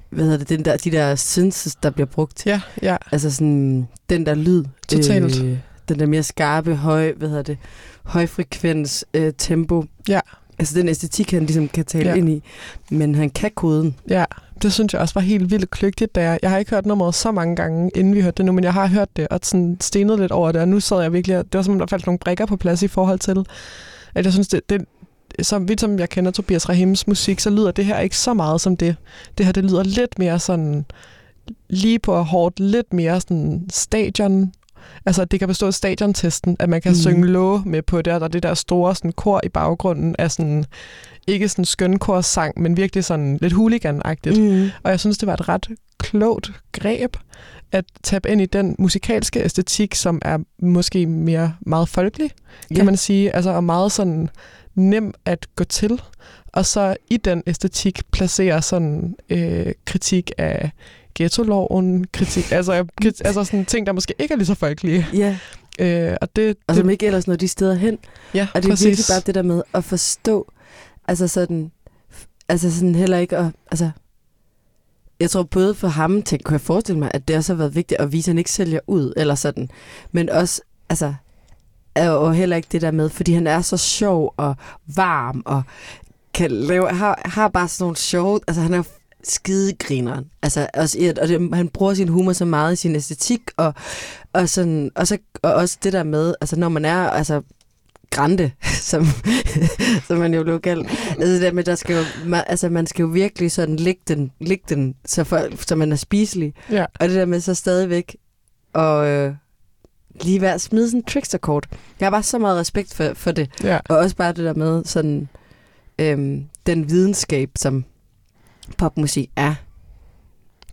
S1: hvad hedder det, den der, de der synths, der bliver brugt.
S2: Ja, ja.
S1: Altså sådan, den der lyd.
S2: Totalt.
S1: Øh, den der mere skarpe, høj, hvad hedder det, højfrekvens, øh, tempo.
S2: Ja.
S1: Altså den æstetik, han ligesom kan tale
S2: Ja.
S1: ind i. Men han kan koden.
S2: Ja, det synes jeg også var helt vildt kløgtigt, da jeg, jeg har ikke hørt nummeret så mange gange, inden vi hørte det nu, men jeg har hørt det og sådan stenet lidt over det, og nu sad jeg virkelig, og det var som om, der faldt nogle brikker på plads i forhold til, at jeg synes, det, det som vidt som jeg kender Tobias Rahims musik, så lyder det her ikke så meget som det. Det her, det lyder lidt mere sådan, lige på hårdt, lidt mere sådan stadion, Altså, det kan bestå af stadiontesten, at man kan mm. synge låge med på det, og der er det der store sådan, kor i baggrunden af sådan, ikke sådan skønkorsang, men virkelig sådan lidt hooligan-agtigt.
S1: Mm.
S2: Og jeg synes, det var et ret klogt greb at tabe ind i den musikalske æstetik, som er måske mere meget folkelig, kan
S1: Ja.
S2: man sige, altså og meget sådan nem at gå til. Og så i den æstetik placere sådan øh, kritik af ghetto-loven, kritik, altså, krit, altså sådan ting, der måske ikke er lige så folkelige.
S1: Ja,
S2: Øh, og det,
S1: og
S2: det,
S1: som ikke ellers når de steder hen.
S2: ja,
S1: Og det er
S2: præcis.
S1: virkelig bare det der med at forstå, altså sådan, altså sådan heller ikke at, altså, jeg tror både for ham, tænk, kunne jeg forestille mig, at det også har været vigtigt at vise, at han ikke sælger ud, eller sådan, men også, altså, jo heller ikke det der med, fordi han er så sjov og varm, og kan lave, har, har bare sådan nogle sjove, altså han er skidegrineren. Altså, også, og det, han bruger sin humor så meget i sin æstetik, og, og, sådan, og, så, og også det der med, altså når man er, altså, grande, som, som man jo blev kaldt. Altså det der med, der skal jo, man, altså man skal jo virkelig sådan lægge den, lægge den så, for, så man er spiselig.
S2: Ja.
S1: Og det der med så stadigvæk og øh, lige være smide sådan en tricksterkort. Jeg har bare så meget respekt for, for det.
S2: Ja.
S1: Og også bare det der med sådan, øhm, den videnskab, som popmusik er,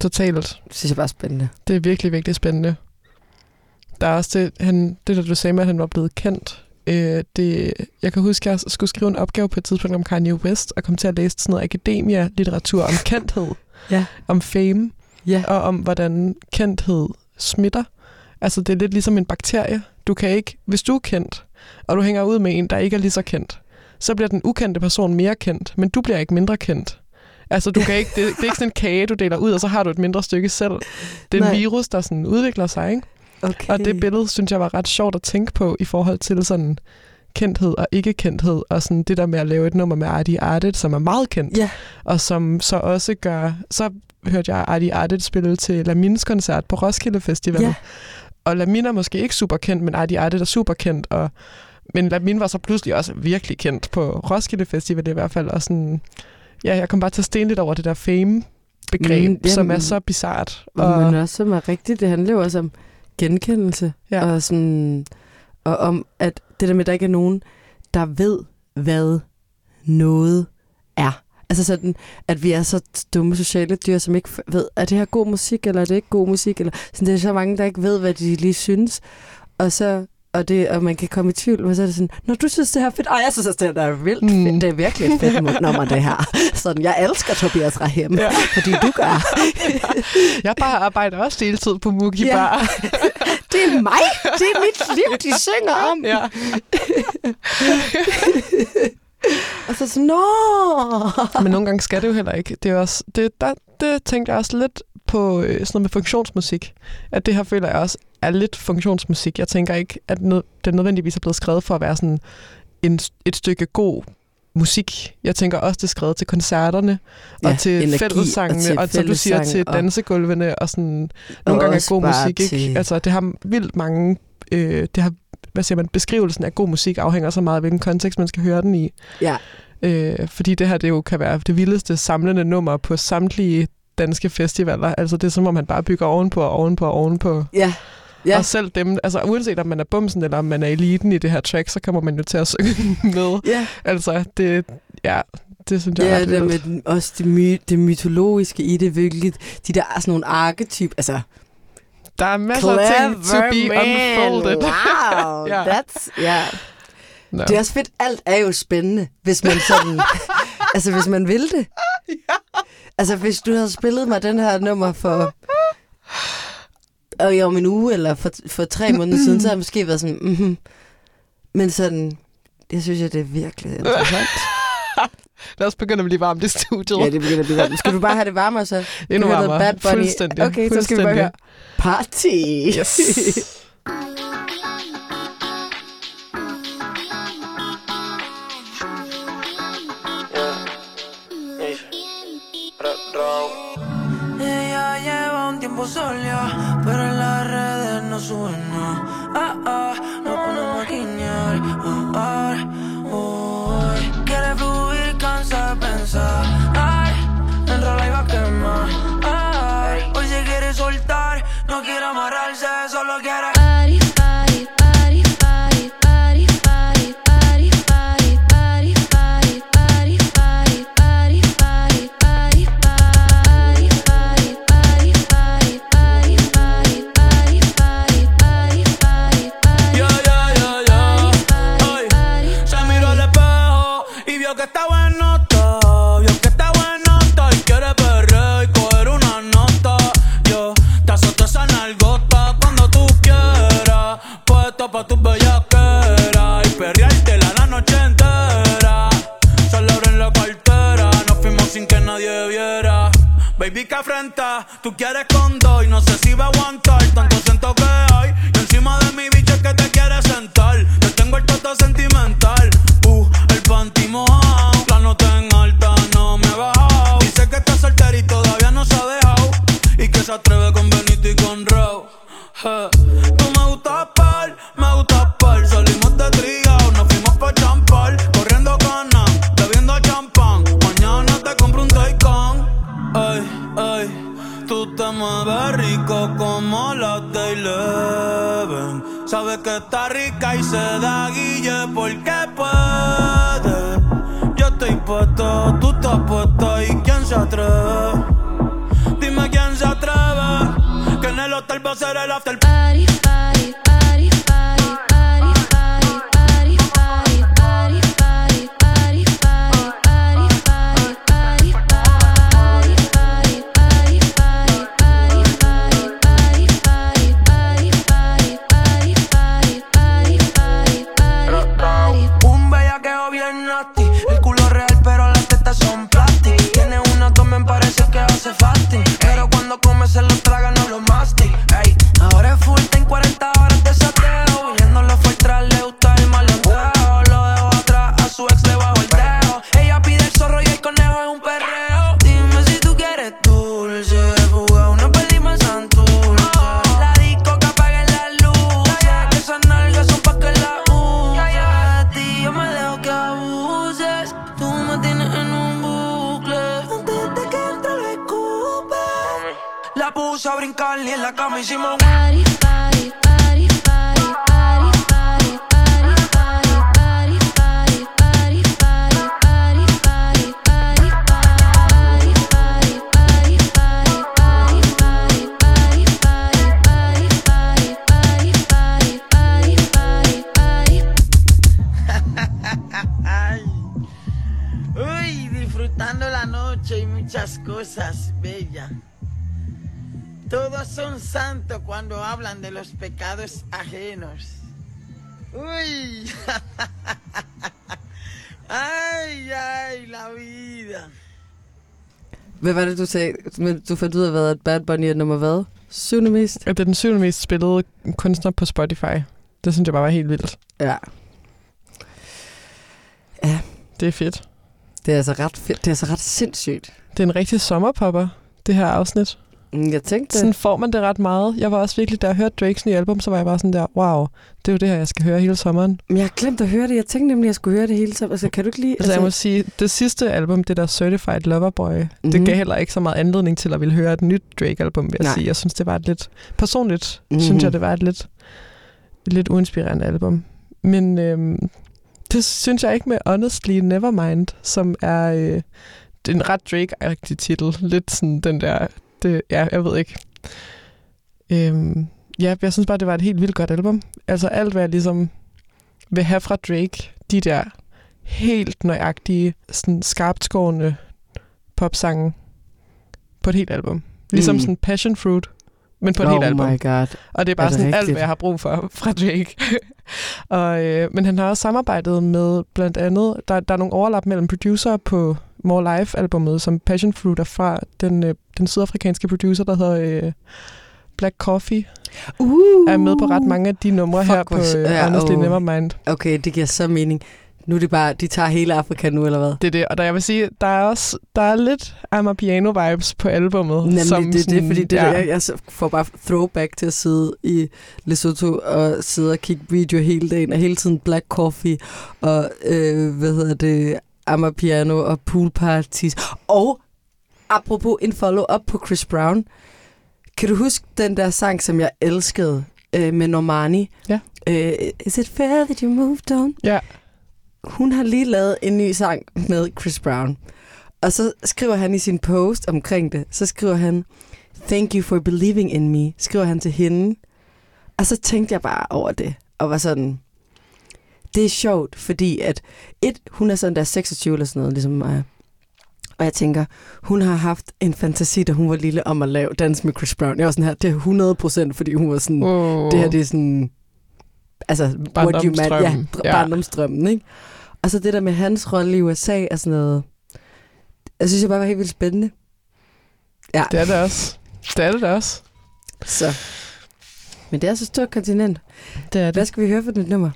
S2: Totalt.
S1: synes jeg bare er spændende.
S2: Det er virkelig, virkelig spændende. Der er også det, han, det der du sagde med, at han var blevet kendt. Øh, det, jeg kan huske, at jeg skulle skrive en opgave på et tidspunkt om Kanye West, og kom til at læse sådan noget akademia-litteratur om kendthed,
S1: Ja.
S2: om fame,
S1: Ja.
S2: og om hvordan kendthed smitter. Altså, det er lidt ligesom en bakterie. Du kan ikke, hvis du er kendt, og du hænger ud med en, der ikke er lige så kendt, så bliver den ukendte person mere kendt, men du bliver ikke mindre kendt. Altså, du kan ikke, det, det er ikke sådan en kage, du deler ud, og så har du et mindre stykke selv. Det er en
S1: Nej.
S2: virus, der sådan udvikler sig, ikke?
S1: Okay.
S2: Og det billede, synes jeg var ret sjovt at tænke på i forhold til sådan kendthed og ikke-kendthed, og sådan det der med at lave et nummer med Artie Artet, som er meget kendt,
S1: Ja.
S2: og som så også gør... Så hørte jeg Artie Artet spille til Lamines koncert på Roskilde Festival.
S1: Ja.
S2: Og Lamine er måske ikke super kendt, men Artie Artet er super kendt, og men Lamine var så pludselig også virkelig kendt på Roskilde Festival i hvert fald, og sådan, ja, jeg kom bare til at stene lidt over det der fame-begreb,
S1: Mm,
S2: mm, som er
S1: jamen,
S2: så bizart.
S1: Og, men også som er rigtigt, det handler jo også om genkendelse.
S2: Ja.
S1: Og, sådan, og om, at det der med, at der ikke er nogen, der ved, hvad noget er. Altså sådan, at vi er så dumme sociale dyr, som ikke ved, er det her god musik, eller er det ikke god musik? Eller, sådan, det er så mange, der ikke ved, hvad de lige synes. Og så og, det, og man kan komme i tvivl, men så er det sådan, når du synes, det her er fedt, ej, jeg synes det er vildt
S2: Mm.
S1: fedt. Det er virkelig et fedt nummer, det her. Sådan, jeg elsker Tobias Rahim, ja. fordi du gør.
S2: Jeg bare arbejder også deltid på Mugi
S1: Ja.
S2: Bar.
S1: Det er mig. Det er mit liv, de synger om.
S2: Ja.
S1: og så sådan, nå.
S2: Men nogle gange skal det jo heller ikke. Det, er også, det, der, det tænkte jeg også lidt på øh, sådan noget med funktionsmusik. At det her føler jeg også er lidt funktionsmusik. Jeg tænker ikke, at det nødvendigvis er blevet skrevet for at være sådan en, et stykke god musik. Jeg tænker også, det er skrevet til koncerterne,
S1: Ja,
S2: og til
S1: energi,
S2: fællessangene,
S1: og til
S2: og, som du siger, til dansegulvene, og sådan
S1: Og
S2: nogle gange er god musik, ikke?
S1: til-
S2: Altså, det har vildt mange... Øh, det har, hvad siger man, beskrivelsen af god musik afhænger så meget af, hvilken kontekst man skal høre den i.
S1: Ja.
S2: Øh, fordi det her det jo kan være det vildeste samlende nummer på samtlige danske festivaler. Altså det er som om man bare bygger ovenpå og ovenpå og ovenpå.
S1: Ja. Ja.
S2: Og selv dem, altså uanset om man er bumsen eller om man er eliten i det her track, så kommer man jo til at synge med.
S1: Ja.
S2: Altså det, ja, det synes jeg er
S1: Ja,
S2: ret
S1: det med den, også det, my, det mytologiske i det virkelig. De der er sådan nogle arketyp, altså...
S2: Der er masser af ting to be
S1: man.
S2: unfolded.
S1: Wow,
S2: Ja.
S1: that's... Ja.
S2: Nå.
S1: Det er også fedt, alt er jo spændende, hvis man sådan... altså, hvis man vil det. Altså, hvis du havde spillet mig den her nummer for... Og om en uge, eller for, for tre måneder siden, så har jeg måske været sådan... Mm-hmm. Men sådan... Det synes jeg, det er virkelig interessant.
S2: Lad os begynde at blive varmt i studiet.
S1: Ja, det begynder at blive varmt. Skal du bare have det varmere så?
S2: Endnu varmere.
S1: Bad Bunny.
S2: Fuldstændig.
S1: Okay, så skal vi bare
S2: Fuldstændig.
S1: høre Party.
S2: Yes.
S12: Pero en las redes no sube nada. Ah, ah, no ponemos a guiñar. Ah, ah, uy. Quiere fluir, cansa de pensar. Ay, enrola y va a quemar. Ay, hoy se quiere soltar, no quiere amarrarse, afrenta, tú quieres con dos y no sé si va a aguantar la
S13: noche y muchas cosas bellas. Todos son santos cuando hablan de los pecados ajenos. Uy. Ay, ay, la vida.
S1: Hvad var det, du sagde? Du fandt ud af, hvad at Bad Bunny er nummer hvad? Syvende mest?
S2: Det er den syvende mest spillede kunstner på Spotify. Det synes jeg bare var helt vildt.
S1: Ja. Ja.
S2: Det er fedt.
S1: Det er altså ret, fedt. Det er altså ret sindssygt.
S2: Det er en rigtig sommerpopper, det her afsnit.
S1: Mm, Jeg tænkte
S2: Sådan får man det ret meget. Jeg var også virkelig, da jeg hørte Drakes nye album, så var jeg bare sådan der, wow, det er jo det her, jeg skal høre hele sommeren.
S1: Men jeg har glemt at høre det. Jeg tænkte nemlig, at jeg skulle høre det hele tiden. Altså, kan du ikke lige...
S2: Altså, jeg må sige, det sidste album, det der Certified Lover Boy, mm-hmm. det
S1: Mhm.
S2: gav heller ikke så meget anledning til at ville høre et nyt Drake-album, vil jeg
S1: Nej.
S2: sige. Jeg synes, det var et lidt... Personligt
S1: Mhm.
S2: mm-hmm. synes jeg, det var et lidt, lidt uinspirerende album. Men øhm, det synes jeg ikke med Honestly Nevermind, som er, øh, det er en ret Drake-agtig titel. Lidt sådan den der... Det, ja, jeg ved ikke. Øhm, ja, jeg synes bare, det var et helt vildt godt album. Altså alt, hvad jeg ligesom vil have fra Drake, de der helt nøjagtige, sådan skarpt skårende popsange på et helt album. Ligesom
S1: Mm.
S2: sådan Passion Fruit, men på et
S1: Oh
S2: helt album.
S1: my god.
S2: Og det er bare
S1: Er
S2: sådan alt,
S1: rigtigt?
S2: hvad jeg har brug for fra Drake. og, øh, men han har også samarbejdet med blandt andet, der, der er nogle overlap mellem producer på More Life-albummet, som Passion Fruit er fra, den, øh, den sydafrikanske producer, der hedder øh, Black Coffee,
S1: uh,
S2: er med på ret mange af de numre her på
S1: hvor-
S2: øh,
S1: ja,
S2: Honestly
S1: åh.
S2: Nevermind.
S1: Okay, det giver så mening. Nu er det bare, de tager hele Afrika nu, eller hvad?
S2: Det er det, og der, jeg vil sige, der er også der er lidt Amapiano-vibes på albummet.
S1: Nemlig,
S2: som
S1: det er det, fordi det,
S2: ja.
S1: ja. jeg, jeg får bare throwback til at sidde i Lesotho og sidde og kigge video hele dagen, og hele tiden Black Coffee, og øh, hvad hedder det, Amapiano og pool parties. Og apropos en follow-up på Chris Brown, kan du huske den der sang, som jeg elskede øh, med Normani?
S2: Ja.
S1: Øh, Is it fair that you moved on?
S2: Ja.
S1: Hun har lige lavet en ny sang med Chris Brown. Og så skriver han i sin post omkring det, så skriver han, Thank you for believing in me, skriver han til hende. Og så tænkte jeg bare over det, og var sådan, det er sjovt, fordi at et, hun er sådan der 26 eller sådan noget, ligesom mig. Og jeg tænker, hun har haft en fantasi, da hun var lille, om at lave dans med Chris Brown. Jeg var sådan her, det er 100 procent, fordi hun var sådan,
S2: Wow.
S1: det her det er sådan, altså, what you meant, ja,
S2: barndomsdrømmen,
S1: ikke? Og så det der med hans rolle i USA og sådan noget, jeg synes jeg bare var helt vildt spændende. Ja.
S2: Det er det også. Det er det også.
S1: Så. Men det er så stort kontinent.
S2: Det er det.
S1: Hvad skal vi høre for det nummer?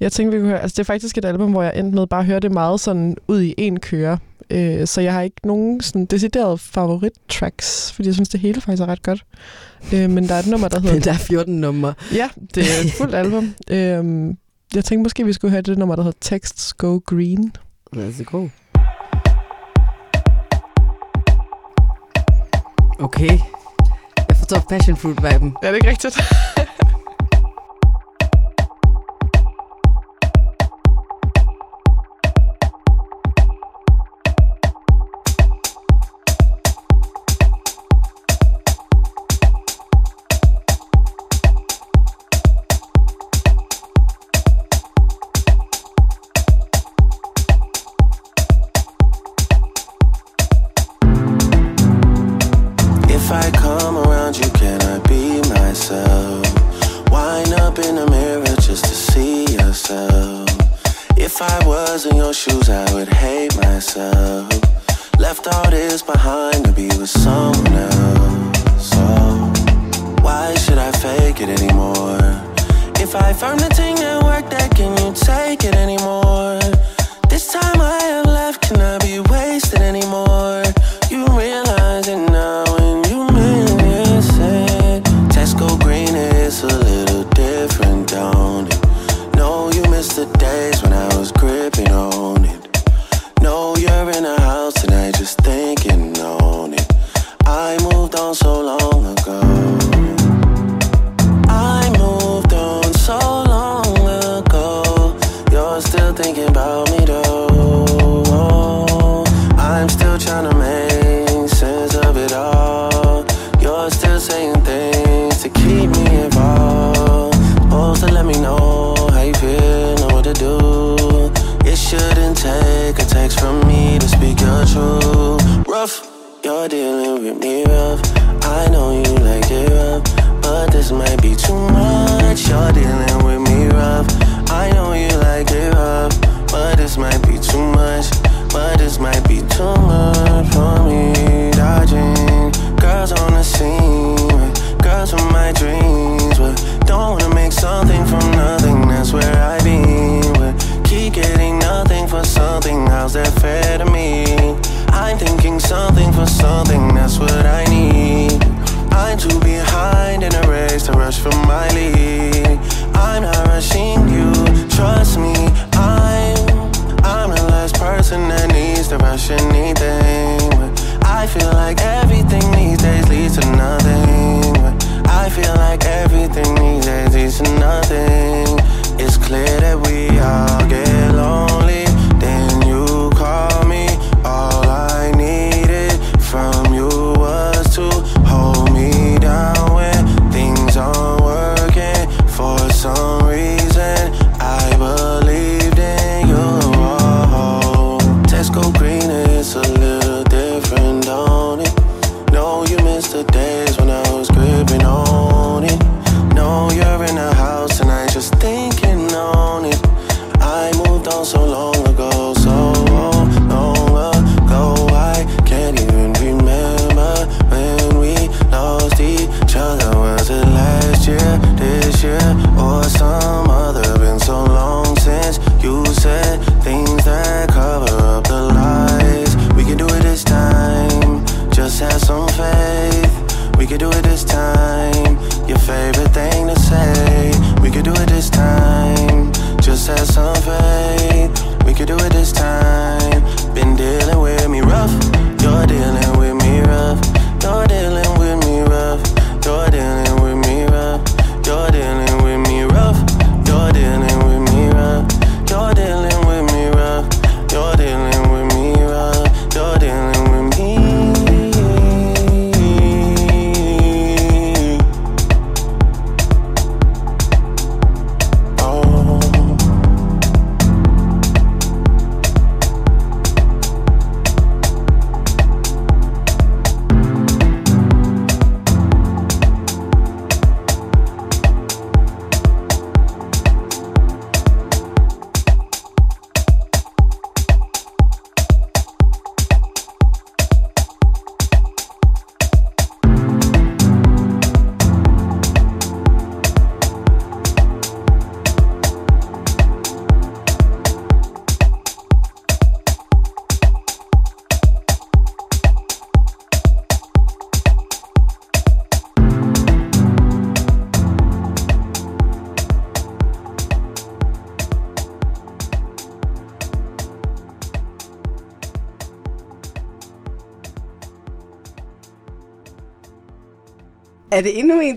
S2: Jeg tænkte, vi kunne høre, altså det er faktisk et album, hvor jeg endte med bare at høre det meget sådan ud i en køre. Øh, så jeg har ikke nogen sådan decideret favorit-tracks, fordi jeg synes, det hele faktisk er ret godt. Øh, men der er et nummer, der hedder...
S1: Men der er 14 numre.
S2: Ja, det er et fuldt album. Øh, jeg tænkte måske, vi skulle høre det nummer, der hedder Texts Go Green.
S1: Let's go. Okay. Jeg forstår passion fruit-viben.
S2: Er det ikke rigtigt?
S14: was
S15: good,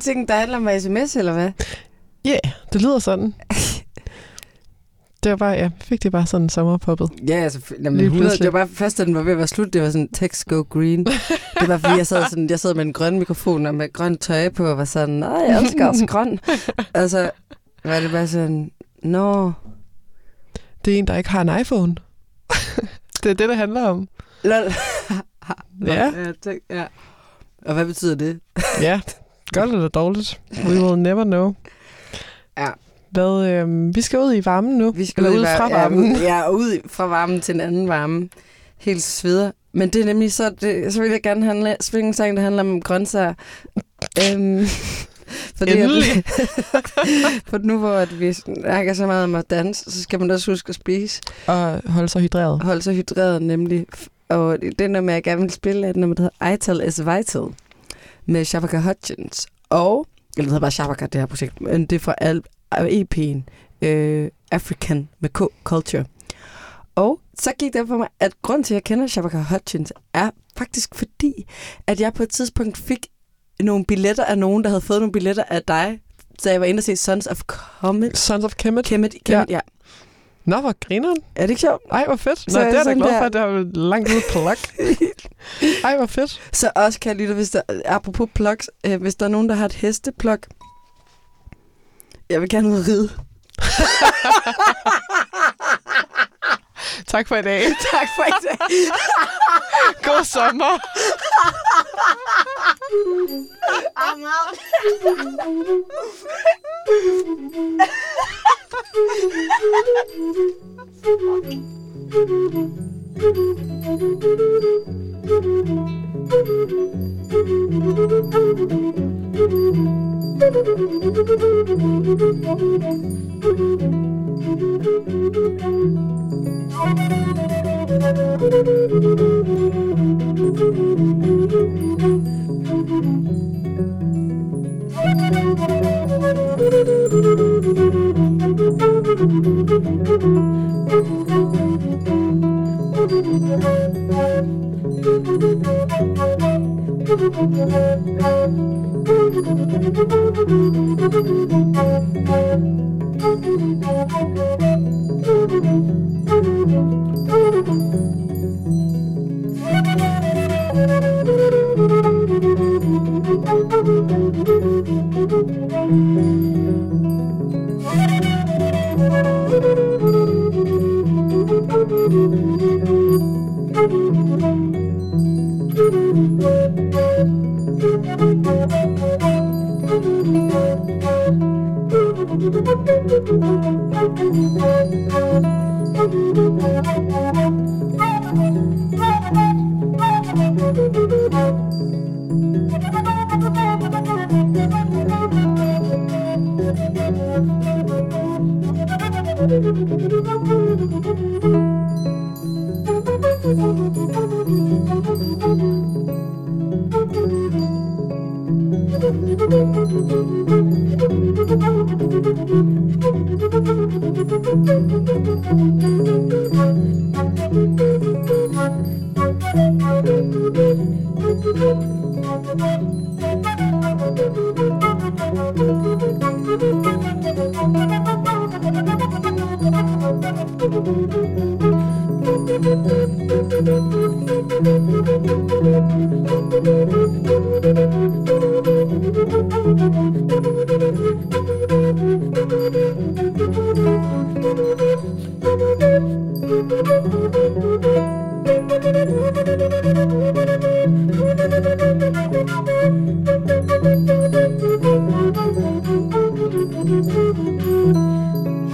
S15: ting, der handler om sms, eller hvad?
S2: Ja, yeah, det lyder sådan. det var bare, ja, fik det bare sådan sommerpoppet.
S15: Ja, altså, jamen, 100, det var bare først, da den var ved at være slut, det var sådan, text go green. det var fordi, jeg sad, sådan, jeg sad med en grøn mikrofon og med grønt tøj på, og var sådan, nej, jeg elsker også grøn. altså, var det bare sådan, nå. No.
S2: Det er en, der ikke har en iPhone. det er det, det handler om.
S15: Lol.
S2: ja.
S15: ja. Og hvad betyder det?
S2: ja, Godt eller dårligt? We will never know.
S1: Ja.
S2: Hvad, øh, vi skal ud i varmen nu.
S1: Vi skal
S2: eller
S1: ud,
S2: ud fra varmen.
S1: Ja, ja, ud fra varmen til en anden varme. Helt sveder. Men det er nemlig så, det, så vil jeg gerne handle, spille en sang, der handler om grøntsager. øhm, fordi
S2: Endelig!
S1: for nu hvor at vi snakker så meget om at danse, så skal man også huske at spise.
S2: Og holde sig hydreret.
S1: Holde sig hydreret, nemlig. Og det det nummer, jeg gerne vil spille, er et nummer, der hedder Ital is Vital med Shabaka Hutchins. Og, eller det hedder bare Shabaka, det her projekt, men det er fra al- EP'en øh, African med K, Culture. Og så gik det for mig, at grund til, at jeg kender Shabaka Hutchins, er faktisk fordi, at jeg på et tidspunkt fik nogle billetter af nogen, der havde fået nogle billetter af dig, så jeg var inde og se Sons of Comet.
S2: Sons of Kemet?
S1: Kemet, Kemet ja. ja.
S2: Nå, hvor grineren.
S1: Er det ikke sjovt?
S2: Ej, hvor fedt.
S1: Så
S2: Nå, det er da glad
S1: der-
S2: for, at det har langt ud pluk. Ej, hvor fedt.
S1: Så også kan jeg lytte, hvis der, apropos plugs, øh, hvis der er nogen, der har et hesteplug, jeg vil gerne ud ride.
S2: tak for i dag.
S1: tak for i dag.
S2: God sommer.
S1: I'm out.